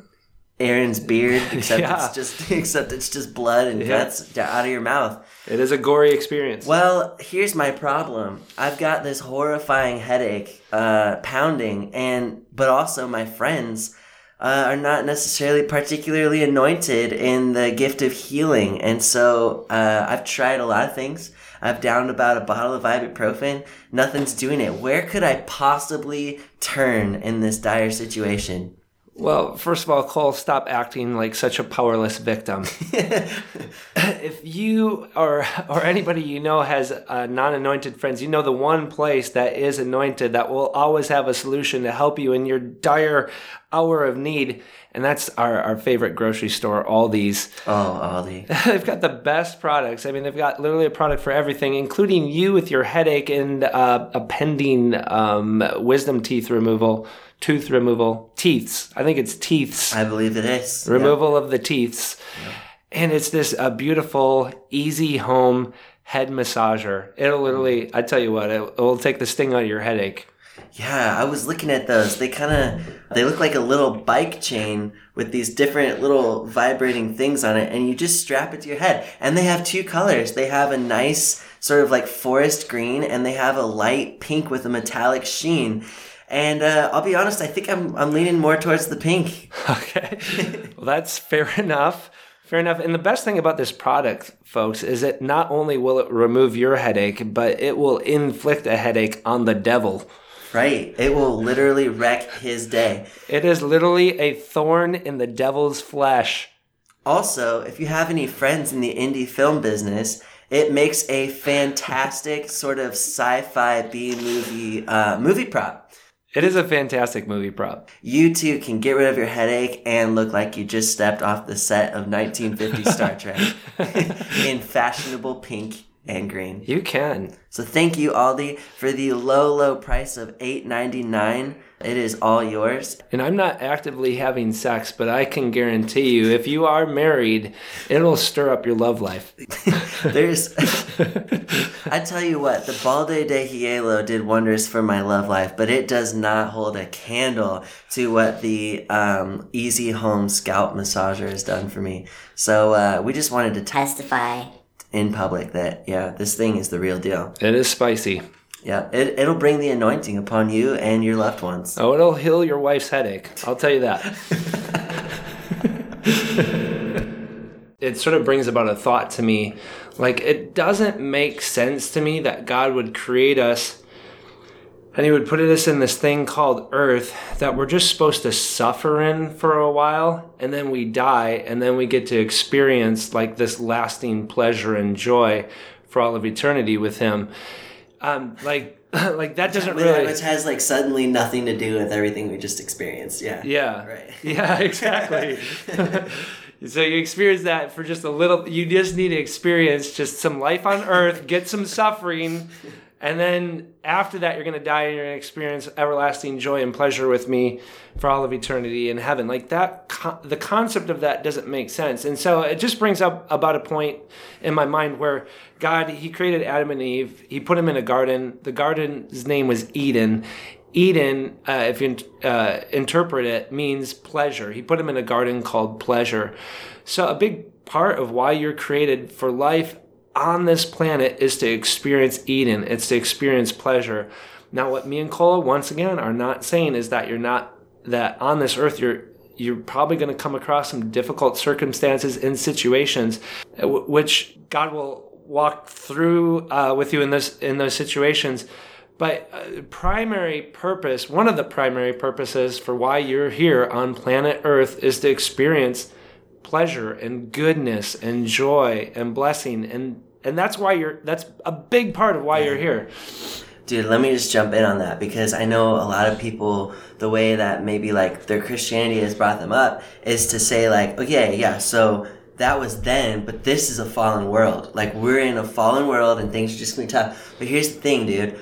Aaron's beard, except Yeah. it's just except it's just blood and Yeah. guts out of your mouth. It is a gory experience. Well, here's my problem. I've got this horrifying headache, uh, pounding, and but also my friends uh, are not necessarily particularly anointed in the gift of healing, and so uh, I've tried a lot of things. I've downed about a bottle of ibuprofen. Nothing's doing it. Where could I possibly turn in this dire situation? Well, first of all, Cole, stop acting like such a powerless victim. if you or or anybody you know has uh, non-anointed friends, you know the one place that is anointed that will always have a solution to help you in your dire hour of need, and that's our, our favorite grocery store, Aldi's. Oh, Ollie. they've got the best products. I mean, they've got literally a product for everything, including you with your headache and uh, a pending um, wisdom teeth removal, tooth removal, teeths. I think it's teeths I believe it is. removal of the teeths. And it's this uh, beautiful, easy home head massager. It'll literally, I tell you what, it, it will take the sting out of your headache. Yeah, I was looking at those. They kind of they look like a little bike chain with these different little vibrating things on it and you just strap it to your head. And they have two colors. They have a nice sort of like forest green and they have a light pink with a metallic sheen. And uh, I'll be honest, I think I'm I'm leaning more towards the pink. Okay. well, that's fair enough. Fair enough. And the best thing about this product, folks, is that not only will it remove your headache, but it will inflict a headache on the devil. Right. It will literally wreck his day. It is literally a thorn in the devil's flesh. Also, if you have any friends in the indie film business, it makes a fantastic sort of sci-fi B movie uh, movie prop. It is a fantastic movie prop. You too can get rid of your headache and look like you just stepped off the set of 1950 Star Trek in fashionable pink and green. You can. So thank you, Aldi, for the low, low price of $8.99. It is all yours. And I'm not actively having sex, but I can guarantee you, if you are married, it'll stir up your love life. There's, I tell you what, the Balde de Hielo did wonders for my love life, but it does not hold a candle to what the um, Easy Home Scalp Massager has done for me. So uh, we just wanted to testify. in public that yeah, this thing is the real deal. It is spicy. Yeah, it, it'll bring the anointing upon you and your loved ones. Oh, it'll heal your wife's headache. I'll tell you that. it sort of brings about a thought to me. Like, it doesn't make sense to me that God would create us and He would put us in this thing called Earth that we're just supposed to suffer in for a while, and then we die, and then we get to experience like this lasting pleasure and joy for all of eternity with Him. Um, like, like that doesn't Which- really. Which has like suddenly nothing to do with everything we just experienced. Yeah. Yeah. Right. Yeah, exactly. so you experience that for just a little you just need to experience just some life on earth, get some suffering, and then after that you're going to die and you're going to experience everlasting joy and pleasure with me for all of eternity in heaven. Like that the concept of that doesn't make sense. And so it just brings up about a point in my mind where God he created Adam and Eve. He put them in a garden. The garden's name was Eden Eden, uh, if you uh, interpret it, means pleasure. He put him in a garden called pleasure. So, a big part of why you're created for life on this planet is to experience Eden, it's to experience pleasure. Now, what me and Cole, once again, are not saying is that you're not, that on this earth, you're you're probably going to come across some difficult circumstances and situations, which God will walk through uh, with you in this in those situations. But uh, primary purpose, one of the primary purposes for why you're here on planet Earth is to experience pleasure and goodness and joy and blessing and and that's why you're that's a big part of why you're here. Dude, let me just jump in on that because I know a lot of people, the way that maybe like their Christianity has brought them up is to say, like, okay, yeah, so that was then, but this is a fallen world. Like, we're in a fallen world and things are just gonna be tough. But here's the thing, dude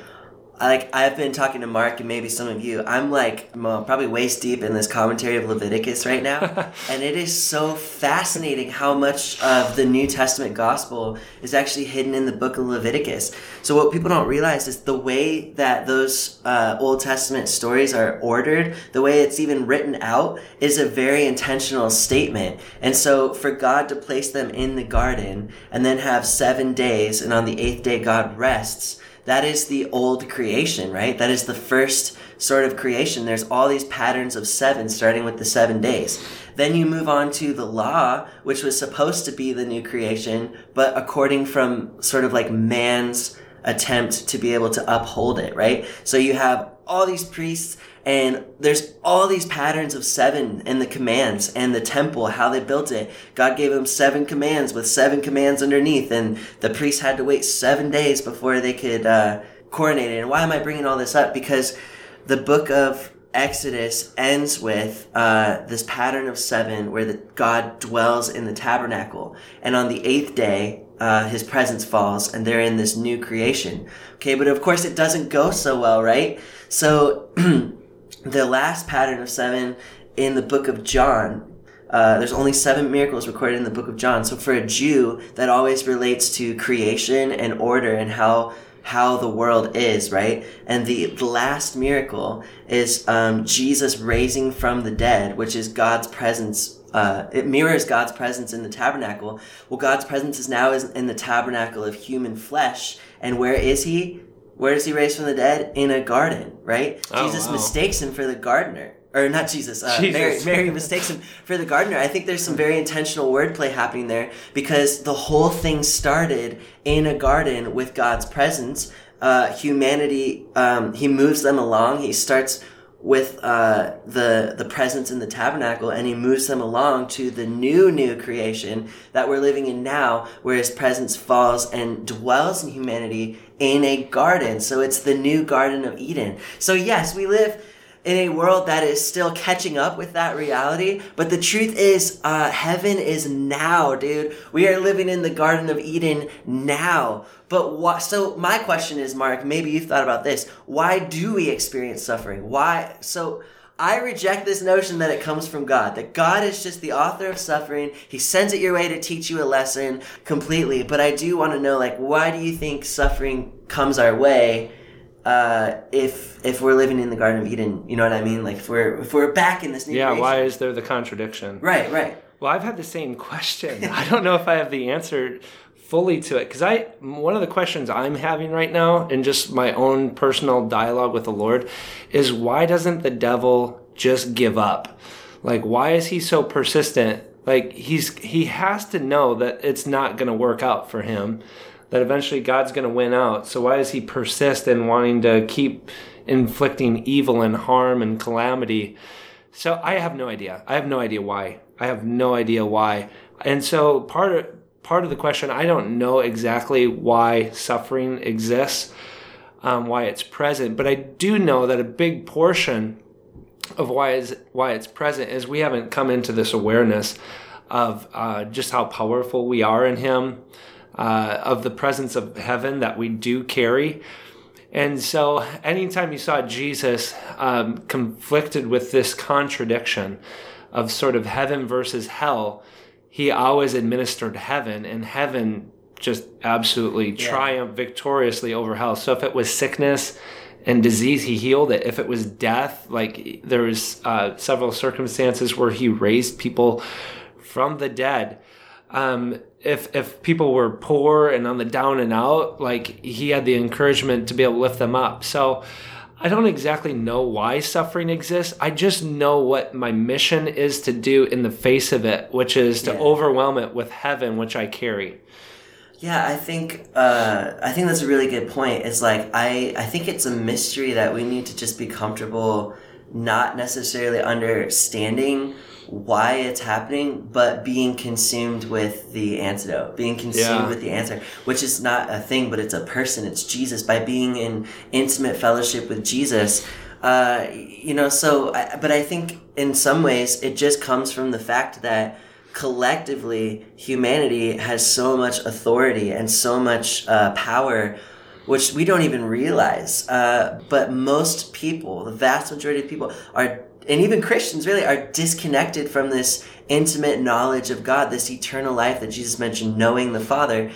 like I've been talking to Mark and maybe some of you. I'm like well, probably waist deep in this commentary of Leviticus right now, and it is so fascinating how much of the New Testament gospel is actually hidden in the book of Leviticus. So what people don't realize is the way that those uh, Old Testament stories are ordered, the way it's even written out, is a very intentional statement. And so for God to place them in the garden and then have seven days, and on the eighth day God rests that is the old creation, right? That is the first sort of creation. There's all these patterns of seven, starting with the seven days. Then you move on to the law, which was supposed to be the new creation, but according from sort of like man's attempt to be able to uphold it, right? So you have all these priests and there's all these patterns of seven in the commands and the temple, how they built it. God gave them seven commands with seven commands underneath, and the priests had to wait seven days before they could uh, coronate it. And why am I bringing all this up? Because the book of Exodus ends with uh, this pattern of seven where the, God dwells in the tabernacle. And on the eighth day, uh, his presence falls and they're in this new creation. Okay, but of course it doesn't go so well, right? So the last pattern of seven in the book of John. Uh, there's only seven miracles recorded in the book of John. So for a Jew, that always relates to creation and order and how how the world is, right? And the, the last miracle is um, Jesus raising from the dead, which is God's presence. Uh, it mirrors God's presence in the tabernacle. Well, God's presence is now is in the tabernacle of human flesh. And where is He? Where is he raised from the dead? In a garden, right? Oh, Jesus wow. mistakes him for the gardener. Or not Jesus, uh, Jesus. Mary, Mary mistakes him for the gardener. I think there's some very intentional wordplay happening there because the whole thing started in a garden with God's presence. Uh, humanity, um, he moves them along. He starts with uh, the the presence in the tabernacle, and he moves them along to the new new creation that we're living in now, where his presence falls and dwells in humanity in a garden. So it's the new Garden of Eden. So yes, we live in a world that is still catching up with that reality. But the truth is, uh, heaven is now, dude. We are living in the Garden of Eden now. But what? So my question is, Mark. Maybe you've thought about this. Why do we experience suffering? Why? So. I reject this notion that it comes from God, that God is just the author of suffering. He sends it your way to teach you a lesson completely. But I do want to know, like, why do you think suffering comes our way? Uh, if if we're living in the Garden of Eden, you know what I mean? Like if we're if we're back in this new yeah, creation. why is there the contradiction? Right, right. Well, I've had the same question. I don't know if I have the answer fully to it because I one of the questions I'm having right now in just my own personal dialogue with the Lord is why doesn't the devil just give up? Like why is he so persistent? Like he's he has to know that it's not going to work out for him that eventually God's going to win out. So why does he persist in wanting to keep inflicting evil and harm and calamity? So I have no idea. I have no idea why. I have no idea why. And so part of part of the question, I don't know exactly why suffering exists, um, why it's present, but I do know that a big portion of why is why it's present is we haven't come into this awareness of uh, just how powerful we are in Him uh, of the presence of heaven that we do carry. And so, anytime you saw Jesus um, conflicted with this contradiction of sort of heaven versus hell, he always administered heaven, and heaven just absolutely yeah. triumphed victoriously over hell. So, if it was sickness and disease, he healed it. If it was death, like there was uh, several circumstances where he raised people from the dead. Um, if if people were poor and on the down and out, like he had the encouragement to be able to lift them up. So I don't exactly know why suffering exists. I just know what my mission is to do in the face of it, which is to Yeah. overwhelm it with heaven, which I carry. Yeah, I think uh, I think that's a really good point. It's like I I think it's a mystery that we need to just be comfortable not necessarily understanding why it's happening, but being consumed with the antidote, being consumed Yeah. with the answer, which is not a thing, but it's a person. It's Jesus. By being in intimate fellowship with Jesus, uh, you know. So, I, but I think in some ways it just comes from the fact that collectively humanity has so much authority and so much uh, power which we don't even realize uh, but most people the vast majority of people are and even christians really are disconnected from this intimate knowledge of god this eternal life that jesus mentioned knowing the father.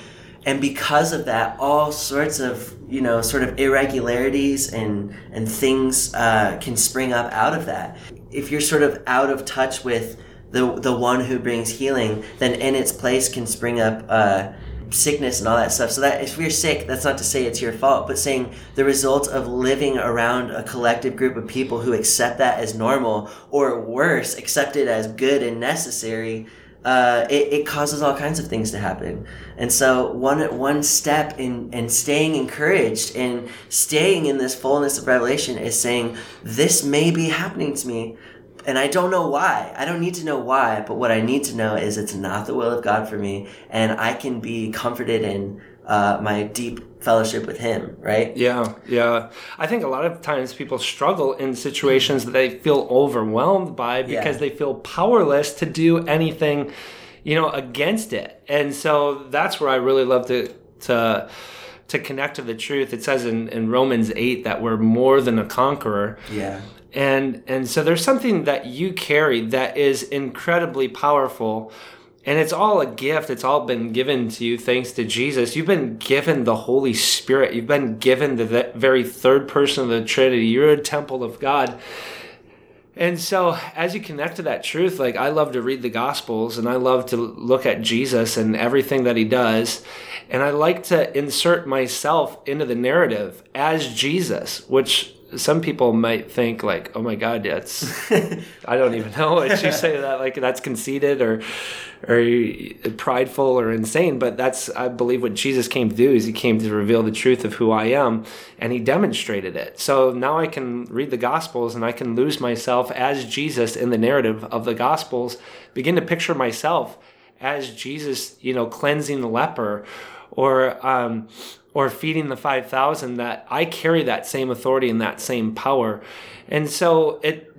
And because of that all sorts of you know sort of irregularities and and things uh, can spring up out of that. If you're sort of out of touch with the the one who brings healing, then in its place can spring up uh, sickness and all that stuff. So that if you're sick, that's not to say it's your fault, but saying the result of living around a collective group of people who accept that as normal, or worse, accept it as good and necessary. Uh, it, it causes all kinds of things to happen. And so one one step in, in staying encouraged and staying in this fullness of revelation is saying, This may be happening to me, and I don't know why. I don't need to know why, but what I need to know is it's not the will of God for me, and I can be comforted in uh, my deep fellowship with Him, right? Yeah, yeah. I think a lot of times people struggle in situations that they feel overwhelmed by because Yeah. they feel powerless to do anything, you know, against it. And so that's where I really love to to to connect to the truth. It says in, in Romans 8 that we're more than a conqueror. Yeah. And and so there's something that you carry that is incredibly powerful. And it's all a gift. It's all been given to you thanks to Jesus. You've been given the Holy Spirit. You've been given the ve- very third person of the Trinity. You're a temple of God. And so, as you connect to that truth, like I love to read the Gospels and I love to look at Jesus and everything that he does. And I like to insert myself into the narrative as Jesus, which some people might think like, oh my God, that's, I don't even know what you say that. Like that's conceited or, or prideful or insane. But that's, I believe what Jesus came to do is he came to reveal the truth of who I am and he demonstrated it. So now I can read the gospels and I can lose myself as Jesus in the narrative of the gospels, begin to picture myself as Jesus, you know, cleansing the leper or, um, or feeding the 5000 that I carry that same authority and that same power. And so it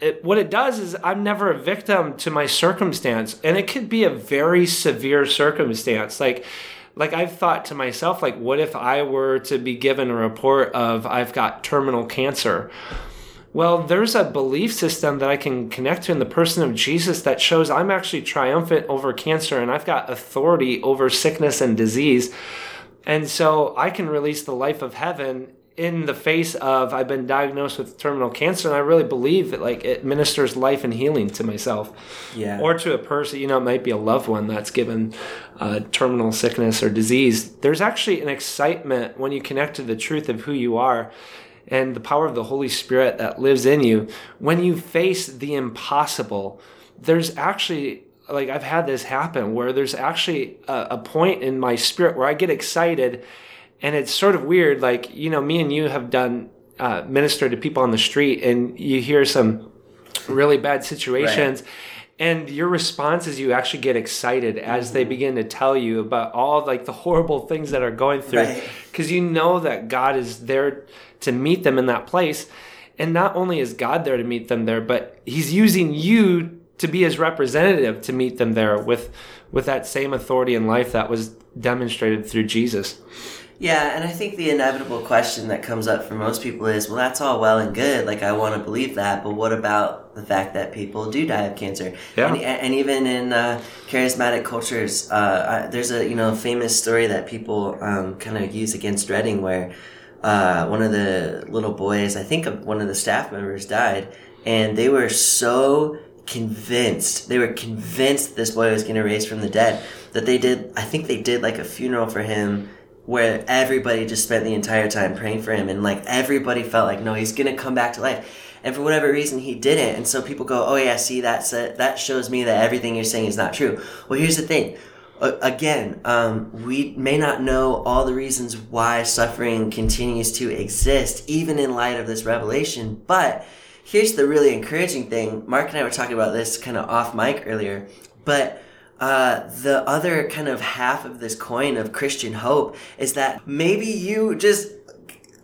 it, what it does is I'm never a victim to my circumstance, and it could be a very severe circumstance. Like, like I've thought to myself, like, what if I were to be given a report of I've got terminal cancer? Well, there's a belief system that I can connect to in the person of Jesus that shows I'm actually triumphant over cancer, and I've got authority over sickness and disease. And so I can release the life of heaven in the face of I've been diagnosed with terminal cancer and I really believe that like it ministers life and healing to myself. Yeah. Or to a person, you know, it might be a loved one that's given uh, terminal sickness or disease. There's actually an excitement when you connect to the truth of who you are and the power of the Holy Spirit that lives in you. When you face the impossible, there's actually like I've had this happen where there's actually a, a point in my spirit where I get excited and it's sort of weird. Like, you know, me and you have done uh, minister to people on the street and you hear some really bad situations. And your response is you actually get excited as they begin to tell you about all like the horrible things that are going through Right. because you know that God is there to meet them in that place. And not only is God there to meet them there, but He's using you to be His representative to meet them there with with that same authority in life that was demonstrated through Jesus. Yeah, and I think the inevitable question that comes up for most people is, well, that's all well and good. Like, I want to believe that, but what about the fact that people do die of cancer? Yeah. And, and even in uh, charismatic cultures, uh, I, there's a you know famous story that people um, kind of use against Redding where uh, one of the little boys, I think one of the staff members died, and they were so convinced, they were convinced this boy was going to raise from the dead that they did, I think they did like a funeral for him where everybody just spent the entire time praying for him and like everybody felt like no he's gonna come back to life. And for whatever reason he didn't and so people go oh yeah see that's a, that shows me that everything you're saying is not true. Well here's the thing again um, we may not know all the reasons why suffering continues to exist even in light of this revelation but here's the really encouraging thing mark and i were talking about this kind of off mic earlier but uh, the other kind of half of this coin of Christian hope is that maybe you just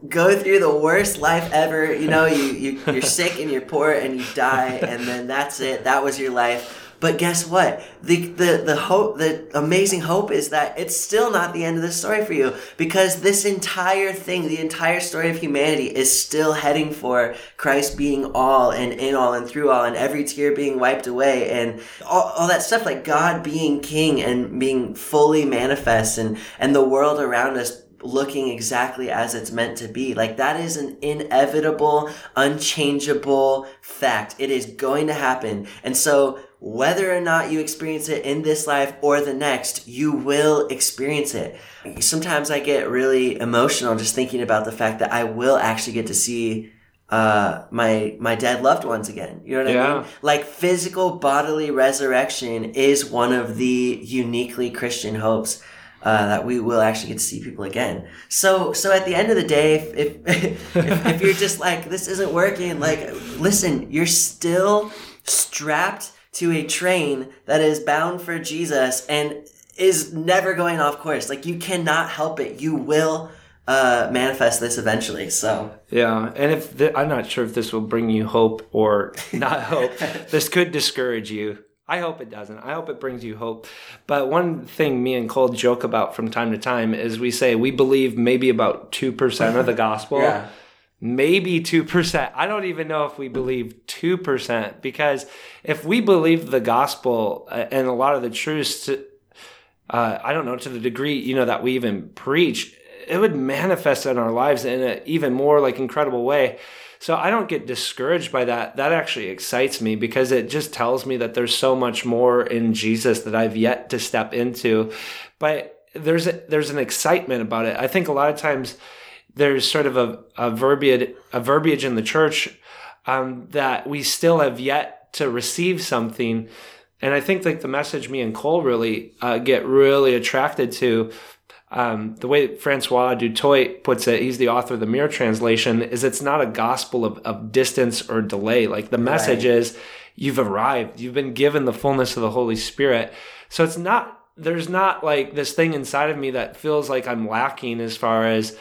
go through the worst life ever. You know, you, you you're sick and you're poor and you die, and then that's it. That was your life but guess what? The, the, the hope, the amazing hope is that it's still not the end of the story for you because this entire thing, the entire story of humanity is still heading for Christ being all and in all and through all and every tear being wiped away and all, all that stuff like God being king and being fully manifest and, and the world around us looking exactly as it's meant to be. Like that is an inevitable, unchangeable fact. It is going to happen. And so whether or not you experience it in this life or the next, you will experience it. Sometimes I get really emotional just thinking about the fact that I will actually get to see uh, my my dead loved ones again. You know what yeah. I mean? Like physical bodily resurrection is one of the uniquely Christian hopes. Uh, that we will actually get to see people again. So, so at the end of the day, if if, if, if you're just like this isn't working, like listen, you're still strapped to a train that is bound for Jesus and is never going off course. Like you cannot help it. You will uh, manifest this eventually. So yeah, and if I'm not sure if this will bring you hope or not hope, this could discourage you. I hope it doesn't. I hope it brings you hope. But one thing me and Cole joke about from time to time is we say we believe maybe about two percent of the gospel. yeah maybe 2%. I don't even know if we believe 2% because if we believe the gospel uh, and a lot of the truths, to, uh, I don't know, to the degree, you know, that we even preach, it would manifest in our lives in an even more like incredible way. So I don't get discouraged by that. That actually excites me because it just tells me that there's so much more in Jesus that I've yet to step into. But there's a, there's an excitement about it. I think a lot of times there's sort of a, a verbiage a verbiage in the church um, that we still have yet to receive something. And i think like the message me and cole really uh, get really attracted to um, the way francois du toit puts it he's the author of the mirror translation is it's not a gospel of, of distance or delay. Like the message right. is you've arrived. You've been given the fullness of the holy spirit. So it's not there's not like this thing inside of me that feels like i'm lacking as far as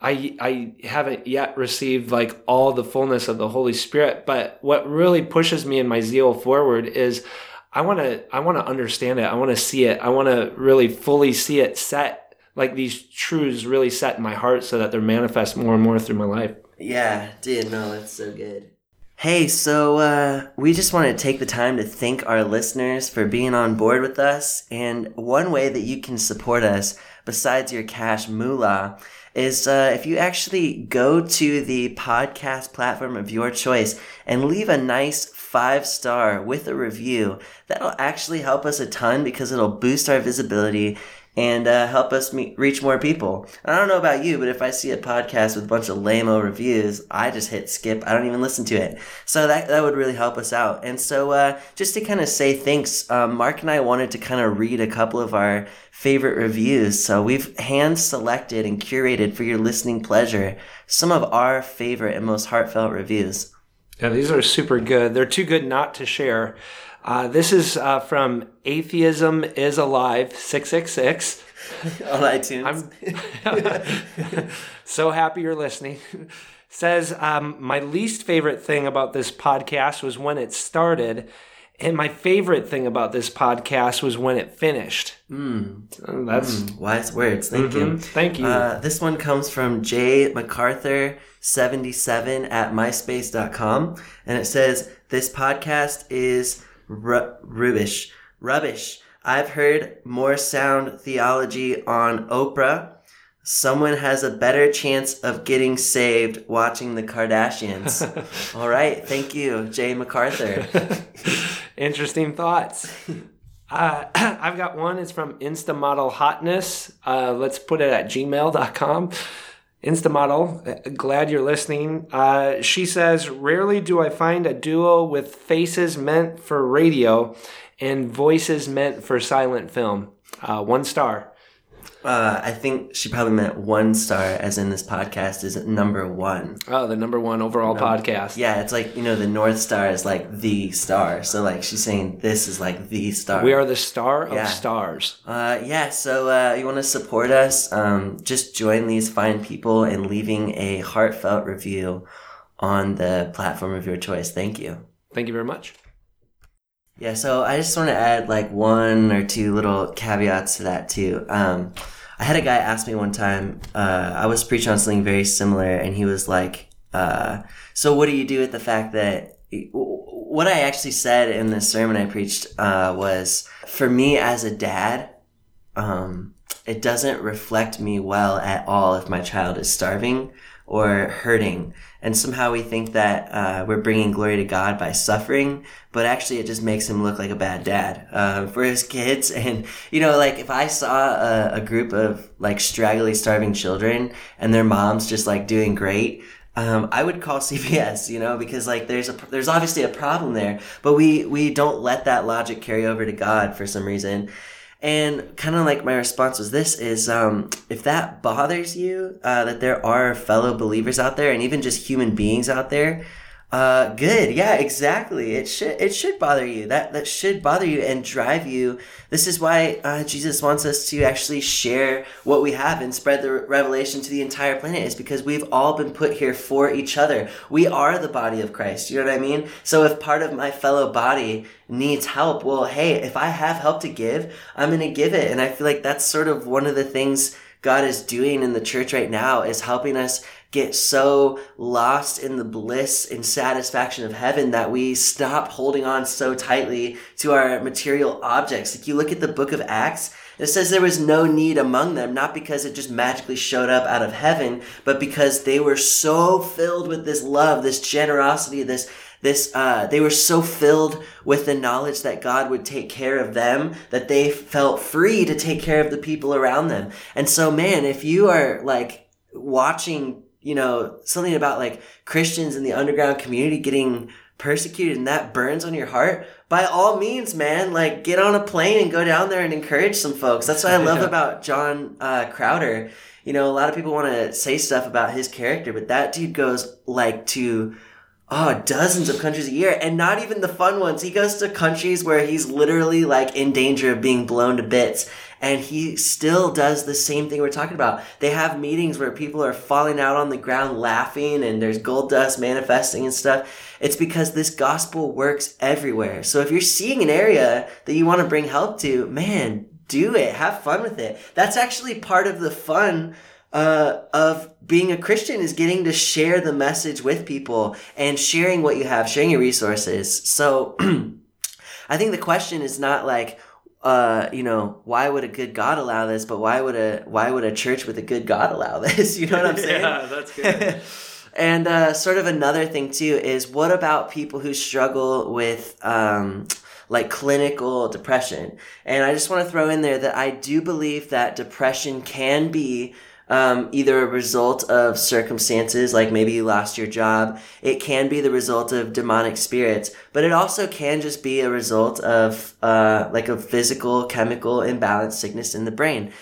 I I haven't yet received like all the fullness of the Holy Spirit, but what really pushes me in my zeal forward is I want to I want to understand it. I want to see it. I want to really fully see it set like these truths really set in my heart so that they're manifest more and more through my life. Yeah, dude, no, that's so good. Hey, so uh, we just want to take the time to thank our listeners for being on board with us. And one way that you can support us, besides your cash moolah, is uh, if you actually go to the podcast platform of your choice and leave a nice five star with a review. That'll actually help us a ton because it'll boost our visibility and uh, help us meet, reach more people. I don't know about you, but if I see a podcast with a bunch of lame reviews, I just hit skip. I don't even listen to it. So that, that would really help us out. And so uh, just to kind of say thanks, um, Mark and I wanted to kind of read a couple of our favorite reviews. So we've hand selected and curated for your listening pleasure some of our favorite and most heartfelt reviews. Yeah, these are super good. They're too good not to share. Uh, this is uh, from Atheism is Alive 666. On iTunes. So happy you're listening. Says, um, My least favorite thing about this podcast was when it started. And my favorite thing about this podcast was when it finished. Mm. that's mm. wise words. Thank mm-hmm. you. Thank you. Uh, this one comes from Jay MacArthur77 at myspace.com. And it says, This podcast is rubbish. Rubbish. I've heard more sound theology on Oprah, someone has a better chance of getting saved watching the Kardashians. All right, thank you, Jay MacArthur. Interesting thoughts. Uh, I've got one. It's from Instamodel Hotness. Uh, let's put it at gmail.com. Instamodel, uh, glad you're listening. Uh, she says, Rarely do I find a duo with faces meant for radio and voices meant for silent film. Uh, one star. Uh, I think she probably meant one star, as in this podcast is number one. Oh, the number one overall podcast. Yeah, it's like, you know, the North Star is like the star. So, like, she's saying this is like the star. We are the star of Yeah. stars. Uh, yeah, so uh, you want to support us? Um, just join these fine people in leaving a heartfelt review on the platform of your choice. Thank you. Thank you very much. Yeah, so I just want to add like one or two little caveats to that too. Um, I had a guy ask me one time, uh, I was preaching on something very similar, and he was like, uh, So what do you do with the fact that what I actually said in the sermon I preached uh, was for me as a dad, um, it doesn't reflect me well at all if my child is starving or hurting. And somehow we think that uh, we're bringing glory to God by suffering, but actually it just makes him look like a bad dad uh, for his kids. And, you know, like if I saw a, a group of like straggly starving children and their moms just like doing great, um, I would call CPS, you know, because like there's a there's obviously a problem there, but we we don't let that logic carry over to God for some reason. And kind of like my response was this is um, if that bothers you, uh, that there are fellow believers out there and even just human beings out there, uh, good. Yeah, exactly. It should, it should bother you. That, that should bother you and drive you. This is why, uh, Jesus wants us to actually share what we have and spread the revelation to the entire planet is because we've all been put here for each other. We are the body of Christ. You know what I mean? So if part of my fellow body needs help, well, hey, if I have help to give, I'm to give it. And I feel like that's sort of one of the things God is doing in the church right now is helping us get so lost in the bliss and satisfaction of heaven that we stop holding on so tightly to our material objects. Like you look at the book of Acts, it says there was no need among them, not because it just magically showed up out of heaven, but because they were so filled with this love, this generosity, this this uh, they were so filled with the knowledge that god would take care of them that they felt free to take care of the people around them and so man if you are like watching you know something about like christians in the underground community getting persecuted and that burns on your heart by all means man like get on a plane and go down there and encourage some folks that's what i love about john uh, crowder you know a lot of people want to say stuff about his character but that dude goes like to oh, dozens of countries a year, and not even the fun ones. He goes to countries where he's literally like in danger of being blown to bits. And he still does the same thing we're talking about. They have meetings where people are falling out on the ground laughing and there's gold dust manifesting and stuff. It's because this gospel works everywhere. So if you're seeing an area that you want to bring help to, man, do it. Have fun with it. That's actually part of the fun uh, of being a Christian is getting to share the message with people and sharing what you have, sharing your resources. So I think the question is not like, uh, you know, why would a good God allow this? But why would a why would a church with a good God allow this? You know what I'm saying? Yeah, that's good. and uh, sort of another thing too is what about people who struggle with um, like clinical depression? And I just want to throw in there that I do believe that depression can be um, either a result of circumstances, like maybe you lost your job. It can be the result of demonic spirits, but it also can just be a result of uh, like a physical, chemical imbalance, sickness in the brain.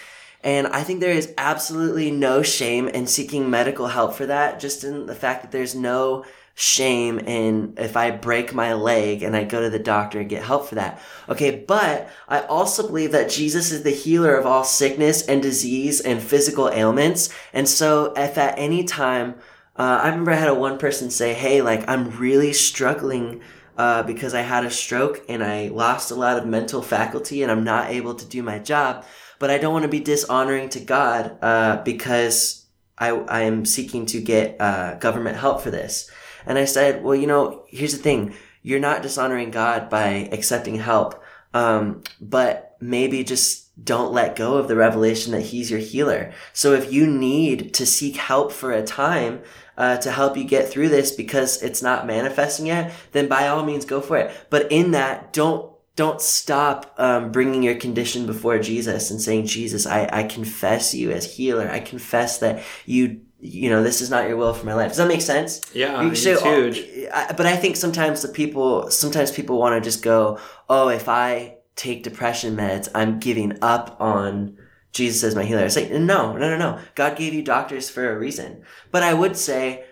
And I think there is absolutely no shame in seeking medical help for that, just in the fact that there's no shame and if I break my leg and I go to the doctor and get help for that. Okay, but I also believe that Jesus is the healer of all sickness and disease and physical ailments. And so if at any time, uh, I remember I had a one person say, Hey, like I'm really struggling uh, because I had a stroke and I lost a lot of mental faculty and I'm not able to do my job. But I don't want to be dishonoring to God uh, because I, I am seeking to get uh, government help for this. And I said, well, you know, here's the thing. You're not dishonoring God by accepting help. Um, but maybe just don't let go of the revelation that he's your healer. So if you need to seek help for a time, uh, to help you get through this because it's not manifesting yet, then by all means go for it. But in that, don't don't stop um, bringing your condition before Jesus and saying, Jesus, I, I confess you as healer. I confess that you you know this is not your will for my life. Does that make sense? Yeah, You it's oh, huge. I- but I think sometimes the people sometimes people want to just go, oh, if I take depression meds, I'm giving up on Jesus as my healer. It's like, no, no, no, no. God gave you doctors for a reason. But I would say,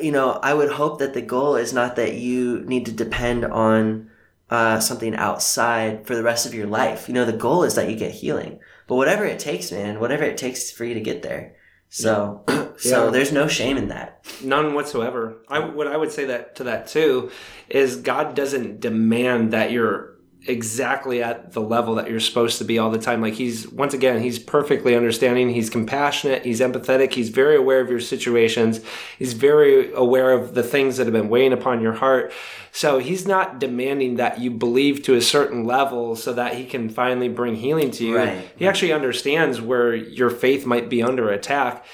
you know, I would hope that the goal is not that you need to depend on uh, something outside for the rest of your life. You know, the goal is that you get healing. But whatever it takes, man, whatever it takes for you to get there. So, so there's no shame in that. None whatsoever. I what I would say that to that too is God doesn't demand that you're exactly at the level that you're supposed to be all the time. Like he's once again, he's perfectly understanding, he's compassionate, he's empathetic, he's very aware of your situations, he's very aware of the things that have been weighing upon your heart. So he's not demanding that you believe to a certain level so that he can finally bring healing to you. Right. He actually understands where your faith might be under attack.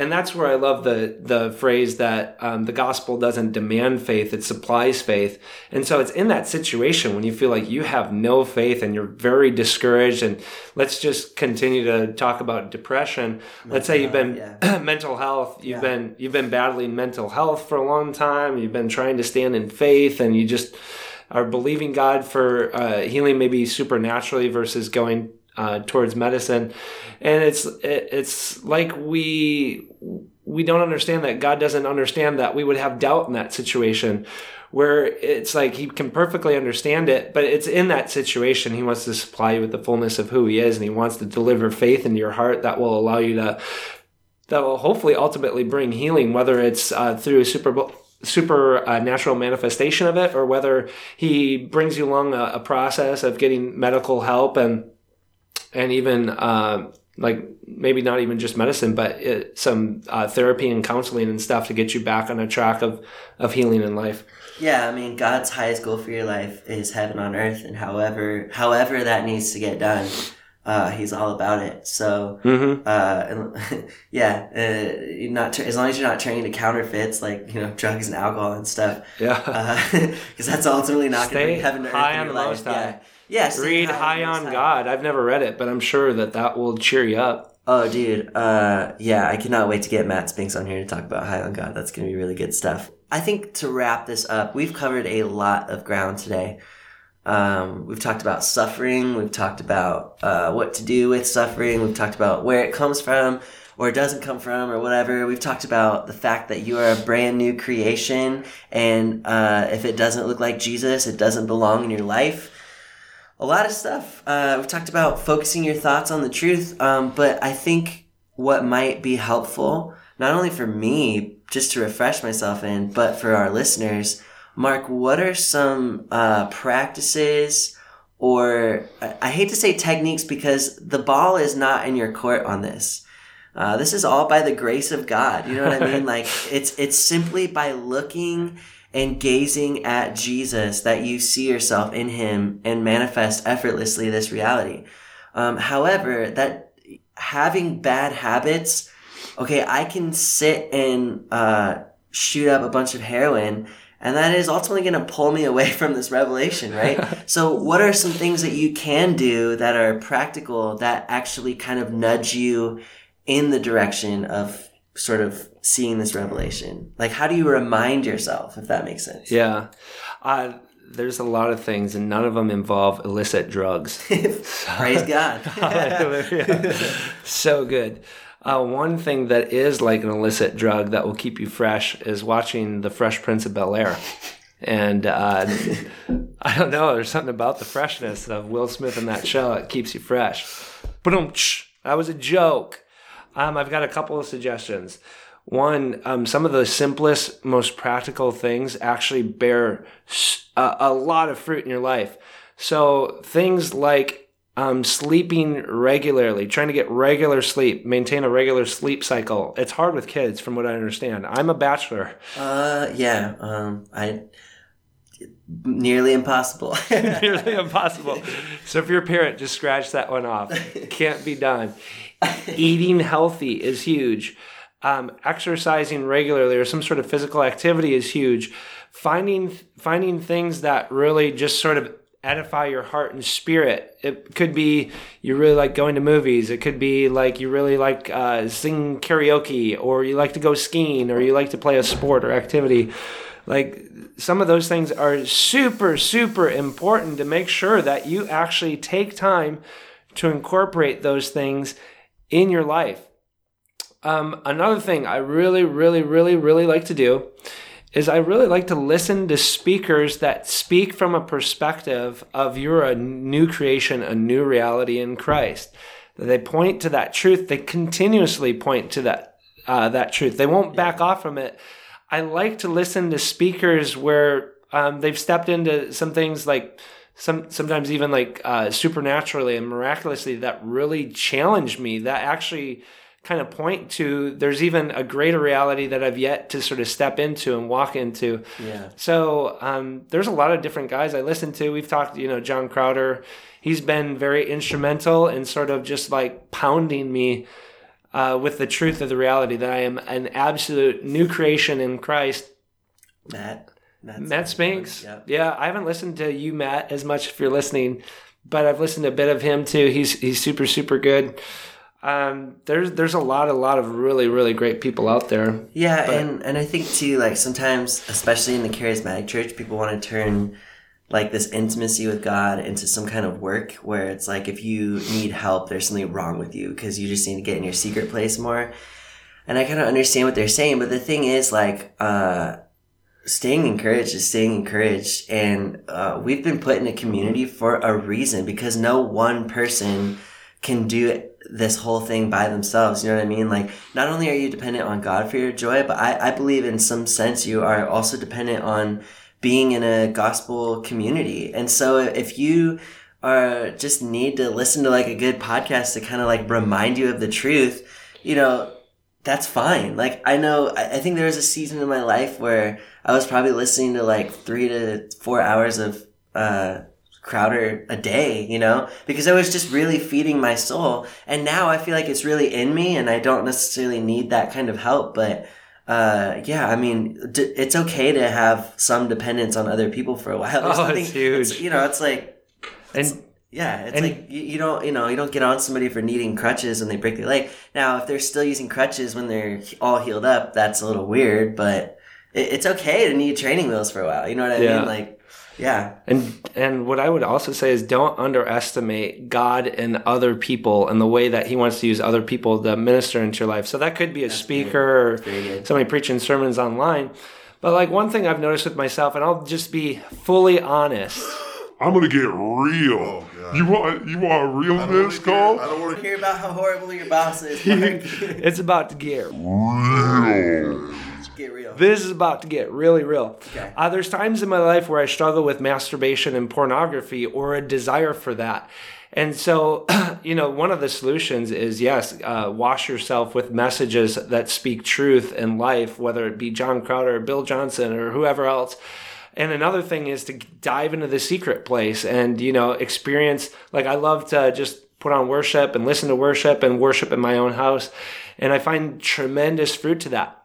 And that's where I love the the phrase that um, the gospel doesn't demand faith; it supplies faith. And so it's in that situation when you feel like you have no faith and you're very discouraged. And let's just continue to talk about depression. let's say you've been health, mental health. You've Yeah. been you've been battling mental health for a long time. You've been trying to stand in faith, and you just are believing God for uh, healing, maybe supernaturally versus going uh, towards medicine. And it's it, it's like we we don't understand that God doesn't understand that we would have doubt in that situation. Where it's like he can perfectly understand it, but it's in that situation he wants to supply you with the fullness of who he is, and he wants to deliver faith into your heart that will allow you to that will hopefully ultimately bring healing, whether it's uh, through a super super uh, natural manifestation of it, or whether he brings you along a, a process of getting medical help and and even uh, like maybe not even just medicine, but it, some uh, therapy and counseling and stuff to get you back on a track of of healing in life. Yeah, I mean, God's highest goal for your life is heaven on earth, and however, however that needs to get done, uh, He's all about it. So, Mm-hmm. uh, and, yeah, uh, you're not as long as you're not turning to counterfeits like you know drugs and alcohol and stuff, Yeah. because that's ultimately not going to bring heaven to earth high in on your the life. Most High. Yeah, stay Read High on God. I've never read it, but I'm sure that that will cheer you up. Oh, dude. Uh, yeah, I cannot wait to get Matt Spinks on here to talk about High on God. That's going to be really good stuff. I think to wrap this up, we've covered a lot of ground today. Um, we've talked about suffering. We've talked about uh, what to do with suffering. We've talked about where it comes from or it doesn't come from or whatever. We've talked about the fact that you are a brand new creation. And uh, if it doesn't look like Jesus, it doesn't belong in your life a lot of stuff. Uh, we've talked about focusing your thoughts on the truth, um, but I think what might be helpful, not only for me, just to refresh myself in, but for our listeners, Mark, what are some uh, practices or I, I hate to say techniques because the ball is not in your court on this. Uh, this is all by the grace of God. You know what I mean? like it's it's simply by looking and gazing at Jesus that you see yourself in Him and manifest effortlessly this reality. Um, however, that having bad habits, okay, I can sit and uh, shoot up a bunch of heroin. And that is ultimately going to pull me away from this revelation, right? so, what are some things that you can do that are practical that actually kind of nudge you in the direction of sort of seeing this revelation? Like, how do you remind yourself, if that makes sense? Yeah. Uh, there's a lot of things, and none of them involve illicit drugs. Praise God. Hallelujah. so good. Uh, one thing that is like an illicit drug that will keep you fresh is watching The Fresh Prince of Bel Air. And uh, I don't know, there's something about the freshness of Will Smith in that show that keeps you fresh. But that was a joke. Um, I've got a couple of suggestions. One, um, some of the simplest, most practical things actually bear a lot of fruit in your life. So things like um, sleeping regularly, trying to get regular sleep, maintain a regular sleep cycle. It's hard with kids, from what I understand. I'm a bachelor. Uh, yeah. Um, I nearly impossible. nearly impossible. So if you're a parent, just scratch that one off. Can't be done. Eating healthy is huge. Um, exercising regularly or some sort of physical activity is huge. Finding finding things that really just sort of edify your heart and spirit. It could be you really like going to movies. It could be like you really like uh, singing karaoke, or you like to go skiing, or you like to play a sport or activity. Like some of those things are super, super important to make sure that you actually take time to incorporate those things in your life. Um, another thing I really, really, really, really like to do is I really like to listen to speakers that speak from a perspective of you're a new creation, a new reality in Christ. They point to that truth. They continuously point to that uh, that truth. They won't back off from it. I like to listen to speakers where um, they've stepped into some things like some sometimes even like uh, supernaturally and miraculously that really challenge me. That actually kind of point to there's even a greater reality that I've yet to sort of step into and walk into. Yeah. So um, there's a lot of different guys I listen to. We've talked, you know, John Crowder. He's been very instrumental in sort of just like pounding me uh, with the truth of the reality that I am an absolute new creation in Christ. Matt. Matt's Matt Spinks. Yep. Yeah, I haven't listened to you, Matt, as much if you're listening, but I've listened to a bit of him too. He's he's super super good. Um, there's there's a lot a lot of really really great people out there. Yeah, But- and and I think too, like sometimes, especially in the charismatic church, people want to turn like this intimacy with God into some kind of work where it's like if you need help, there's something wrong with you because you just need to get in your secret place more. And I kind of understand what they're saying, but the thing is, like, uh, staying encouraged is staying encouraged, and uh, we've been put in a community for a reason because no one person can do this whole thing by themselves. You know what I mean? Like, not only are you dependent on God for your joy, but I, I believe in some sense you are also dependent on being in a gospel community. And so if you are just need to listen to like a good podcast to kind of like remind you of the truth, you know, that's fine. Like I know, I, I think there was a season in my life where I was probably listening to like three to four hours of, uh, Crowder a day, you know, because I was just really feeding my soul. And now I feel like it's really in me and I don't necessarily need that kind of help. But, uh, yeah, I mean, d- it's okay to have some dependence on other people for a while. There's Oh, it's huge. it's- you know, it's like, And yeah, it's And- like you, you don't you know you don't get on somebody for needing crutches when they break their leg. Now, if they're still using crutches when they're all healed up, that's a little weird. But it, it's okay to need training wheels for a while. You know what I Yeah. mean? Like, yeah, And and what I would also say is don't underestimate God and other people and the way that He wants to use other people to minister into your life. So that could be a speaker Very or somebody preaching sermons online. But like one thing I've noticed with myself, and I'll just be fully honest. I'm gonna get real. you want you want realness, I Cole? I don't want to hear about how horrible your boss is. Mark. It's about to get Real. Get real. This is about to get really real. Okay. Uh, there's times in my life where I struggle with masturbation and pornography or a desire for that. And so, you know, one of the solutions is yes, uh, wash yourself with messages that speak truth and life, whether it be John Crowder or Bill Johnson or whoever else. And another thing is to dive into the secret place and, you know, experience, like I love to just put on worship and listen to worship and worship in my own house. And I find tremendous fruit to that.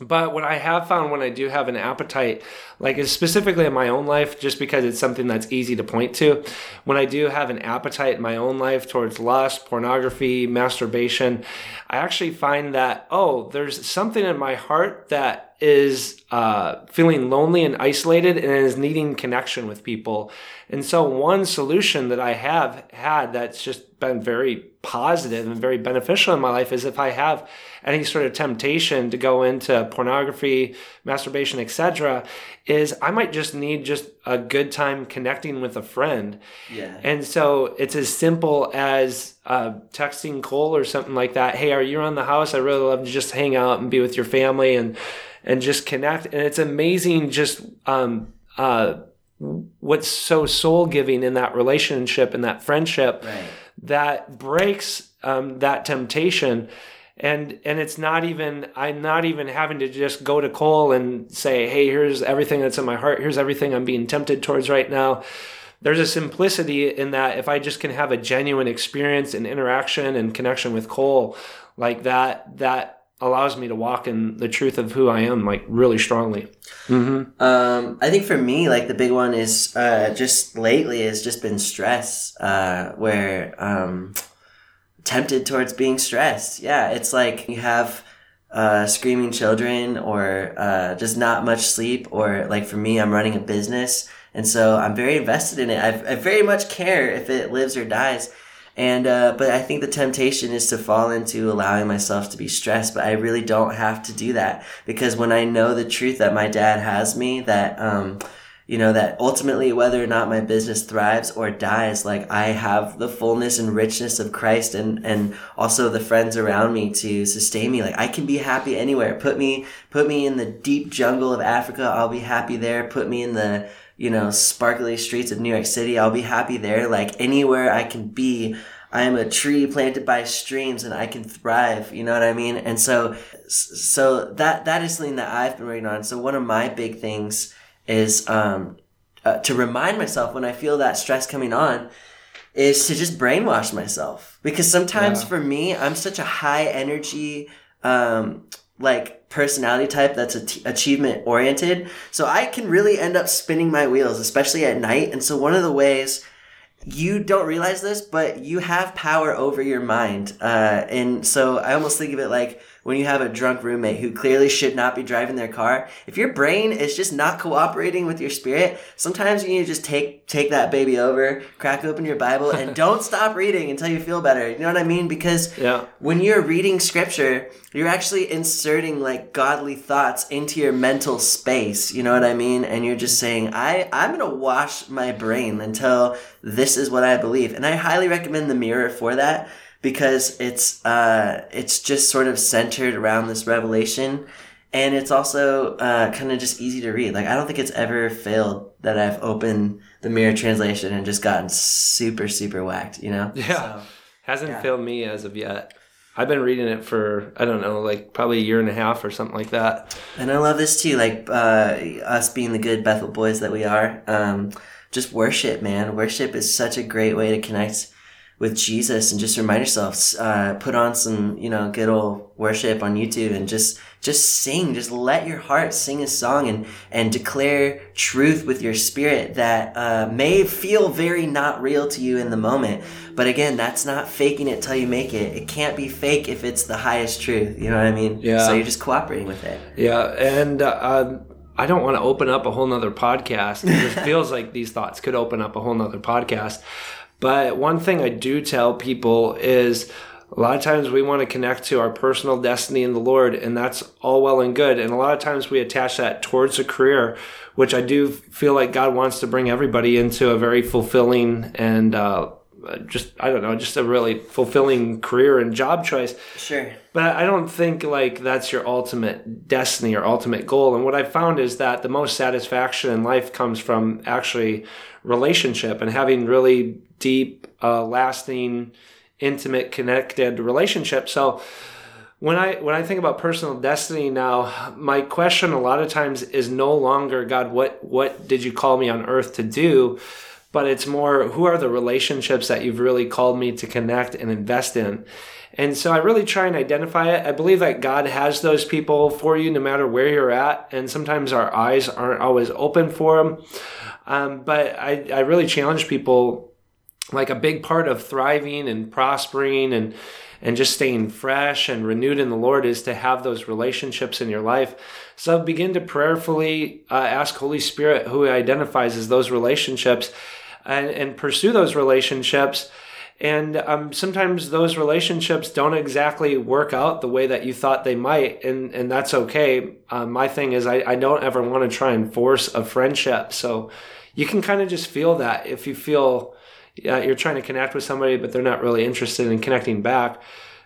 But what I have found when I do have an appetite, like specifically in my own life, just because it's something that's easy to point to, when I do have an appetite in my own life towards lust, pornography, masturbation, I actually find that, oh, there's something in my heart that is uh, feeling lonely and isolated and is needing connection with people. And so, one solution that I have had that's just been very positive and very beneficial in my life is if I have any sort of temptation to go into pornography, masturbation, etc., is I might just need just a good time connecting with a friend. Yeah. And so it's as simple as uh, texting Cole or something like that. Hey, are you around the house? I really love to just hang out and be with your family and and just connect. And it's amazing just um, uh, what's so soul giving in that relationship and that friendship Right. that breaks um, that temptation. and and it's not even i'm not even having to just go to cole and say hey here's everything that's in my heart here's everything i'm being tempted towards right now there's a simplicity in that if i just can have a genuine experience and interaction and connection with cole like that that allows me to walk in the truth of who i am like really strongly mm-hmm. um, i think for me like the big one is uh, just lately has just been stress uh, where um, tempted towards being stressed. Yeah, it's like you have uh, screaming children or uh, just not much sleep, or like for me, I'm running a business. And so I'm very invested in it. I, I very much care if it lives or dies. And, uh, but I think the temptation is to fall into allowing myself to be stressed, but I really don't have to do that because when I know the truth that my dad has me, that, um, you know, that ultimately whether or not my business thrives or dies, like I have the fullness and richness of Christ and, and also the friends around me to sustain me. Like I can be happy anywhere. Put me, put me in the deep jungle of Africa. I'll be happy there. Put me in the, you know, sparkly streets of New York City. I'll be happy there. Like anywhere I can be, I am a tree planted by streams and I can thrive. You know what I mean? And so, so that, that is something that I've been working on. So one of my big things is um, uh, to remind myself when I feel that stress coming on is to just brainwash myself because sometimes yeah. for me I'm such a high energy um, like personality type that's achievement oriented so I can really end up spinning my wheels especially at night. And so one of the ways you don't realize this but you have power over your mind uh, and so I almost think of it like when you have a drunk roommate who clearly should not be driving their car, if your brain is just not cooperating with your spirit, sometimes you need to just take take that baby over, crack open your Bible, and don't stop reading until you feel better. You know what I mean? Because yeah. when you're reading scripture, you're actually inserting like godly thoughts into your mental space. You know what I mean? And you're just saying, I, I'm gonna wash my brain until this is what I believe. And I highly recommend the mirror for that because it's uh, it's just sort of centered around this revelation, and it's also uh, kind of just easy to read. Like I don't think it's ever failed that I've opened the Mirror translation and just gotten super super whacked. You know? Yeah, so, hasn't yeah. failed me as of yet. I've been reading it for I don't know, like probably a year and a half or something like that. And I love this too, like uh, us being the good Bethel boys that we are. Um, just worship, man. Worship is such a great way to connect with Jesus and just remind yourself, uh, put on some, you know, good old worship on YouTube and just, just sing, just let your heart sing a song and, and declare truth with your spirit that, uh, may feel very not real to you in the moment. But again, that's not faking it till you make it. It can't be fake if it's the highest truth. You know what I mean? Yeah. So you're just cooperating with it. Yeah. And, uh, I don't want to open up a whole nother podcast. It feels like these thoughts could open up a whole nother podcast. But one thing I do tell people is a lot of times we want to connect to our personal destiny in the Lord, and that's all well and good. And a lot of times we attach that towards a career, which I do feel like God wants to bring everybody into a very fulfilling and uh, just I don't know, just a really fulfilling career and job choice. Sure. But I don't think like that's your ultimate destiny or ultimate goal. And what I found is that the most satisfaction in life comes from actually relationship and having really deep, uh, lasting, intimate, connected relationship. So when I when I think about personal destiny now, my question a lot of times is no longer God, what what did you call me on earth to do? But it's more who are the relationships that you've really called me to connect and invest in. And so I really try and identify it. I believe that God has those people for you no matter where you're at. And sometimes our eyes aren't always open for them. Um, but I, I really challenge people like a big part of thriving and prospering and and just staying fresh and renewed in the Lord is to have those relationships in your life. So begin to prayerfully uh, ask Holy Spirit who identifies as those relationships and, and pursue those relationships. And um, sometimes those relationships don't exactly work out the way that you thought they might, and, and that's okay. Uh, my thing is, I, I don't ever want to try and force a friendship. So you can kind of just feel that if you feel yeah, you're trying to connect with somebody, but they're not really interested in connecting back.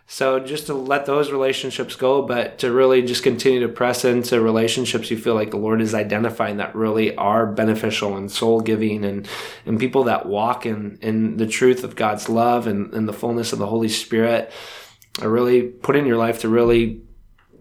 So just to let those relationships go, but to really just continue to press into relationships you feel like the Lord is identifying that really are beneficial and soul giving and, and people that walk in, in the truth of God's love and, and the fullness of the Holy Spirit. are really put in your life to really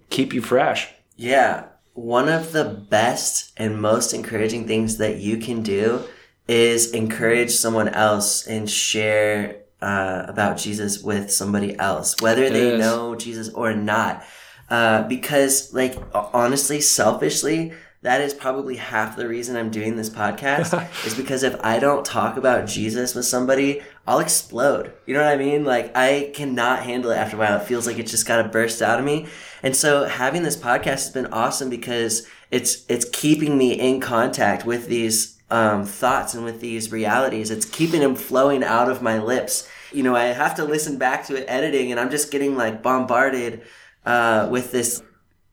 keep you fresh. Yeah. One of the best and most encouraging things that you can do is encourage someone else and share uh, about Jesus with somebody else, whether they Yes. know Jesus or not. Uh, because, like, honestly, selfishly, that is probably half the reason I'm doing this podcast is because if I don't talk about Jesus with somebody, I'll explode. You know what I mean? Like, I cannot handle it after a while. It feels like it's just got to burst out of me. And so having this podcast has been awesome because it's, it's keeping me in contact with these um, thoughts and with these realities. It's keeping them flowing out of my lips. You know, I have to listen back to it editing and I'm just getting like bombarded uh, with this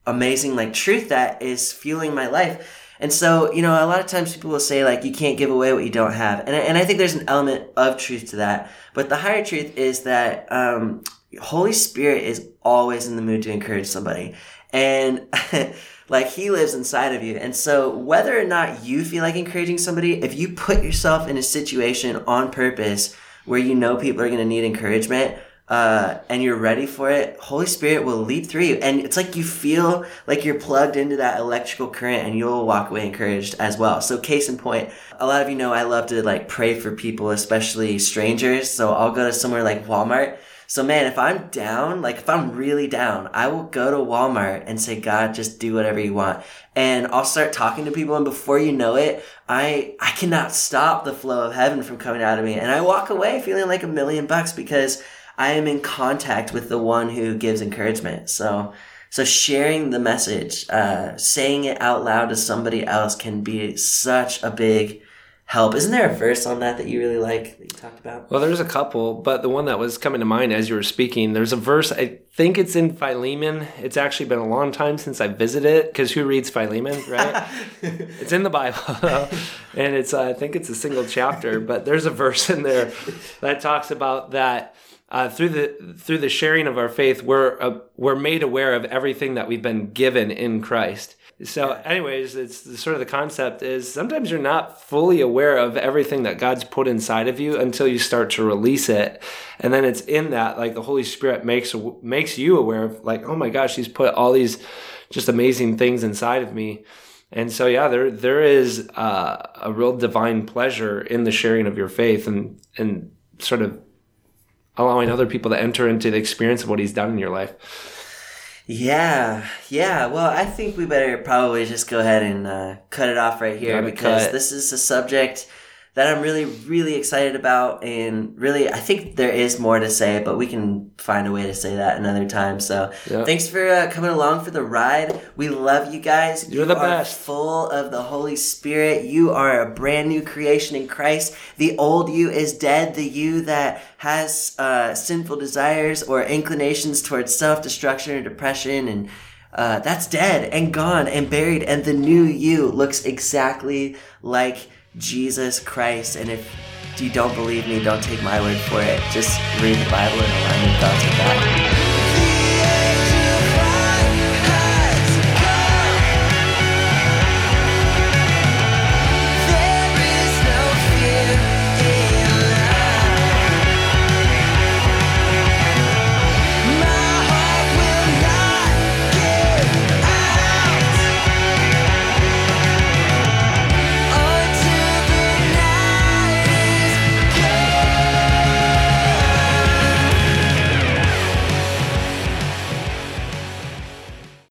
amazing like truth that is fueling my life. And so, you know, a lot of times people will say like you can't give away what you don't have, and and I think there's an element of truth to that. But the higher truth is that um, Holy Spirit is always in the mood to encourage somebody, and like He lives inside of you. And so, whether or not you feel like encouraging somebody, if you put yourself in a situation on purpose where you know people are going to need encouragement, uh, and you're ready for it, Holy Spirit will lead through you. And it's like you feel like you're plugged into that electrical current and you'll walk away encouraged as well. So case in point, a lot of you know I love to like pray for people, especially strangers. So I'll go to somewhere like Walmart. So man, if I'm down, like if I'm really down, I will go to Walmart and say, God, just do whatever you want. And I'll start talking to people and before you know it, I I cannot stop the flow of heaven from coming out of me. And I walk away feeling like a million bucks because I am in contact with the one who gives encouragement. So, so sharing the message, uh, saying it out loud to somebody else can be such a big help. Isn't there a verse on that that you really like that you talked about? Well, there's a couple, but the one that was coming to mind as you were speaking, there's a verse, I think it's in Philemon. It's actually been a long time since I visited it because who reads Philemon, right? it's in the Bible. and it's, uh, I think it's a single chapter, but there's a verse in there that talks about that. Uh, through the through the sharing of our faith, we're uh, we're made aware of everything that we've been given in Christ. So, anyways, it's the, sort of the concept is sometimes you're not fully aware of everything that God's put inside of you until you start to release it, and then it's in that like the Holy Spirit makes makes you aware of like, oh my gosh, He's put all these just amazing things inside of me. And so, yeah, there there is uh, a real divine pleasure in the sharing of your faith and and sort of allowing other people to enter into the experience of what He's done in your life. Yeah, yeah. Well, I think we better probably just go ahead and uh, cut it off right here Gotta because cut. this is a subject that I'm really, really excited about, and really, I think there is more to say, but we can find a way to say that another time. So, Yeah. thanks for uh, coming along for the ride. We love you guys. You're you the are best. Full of the Holy Spirit. You are a brand new creation in Christ. The old you is dead. The you that has uh, sinful desires or inclinations towards self destruction or depression and uh, that's dead and gone and buried, and the new you looks exactly like Jesus Christ. And if you don't believe me, don't take my word for it. Just read the Bible and align your thoughts with that.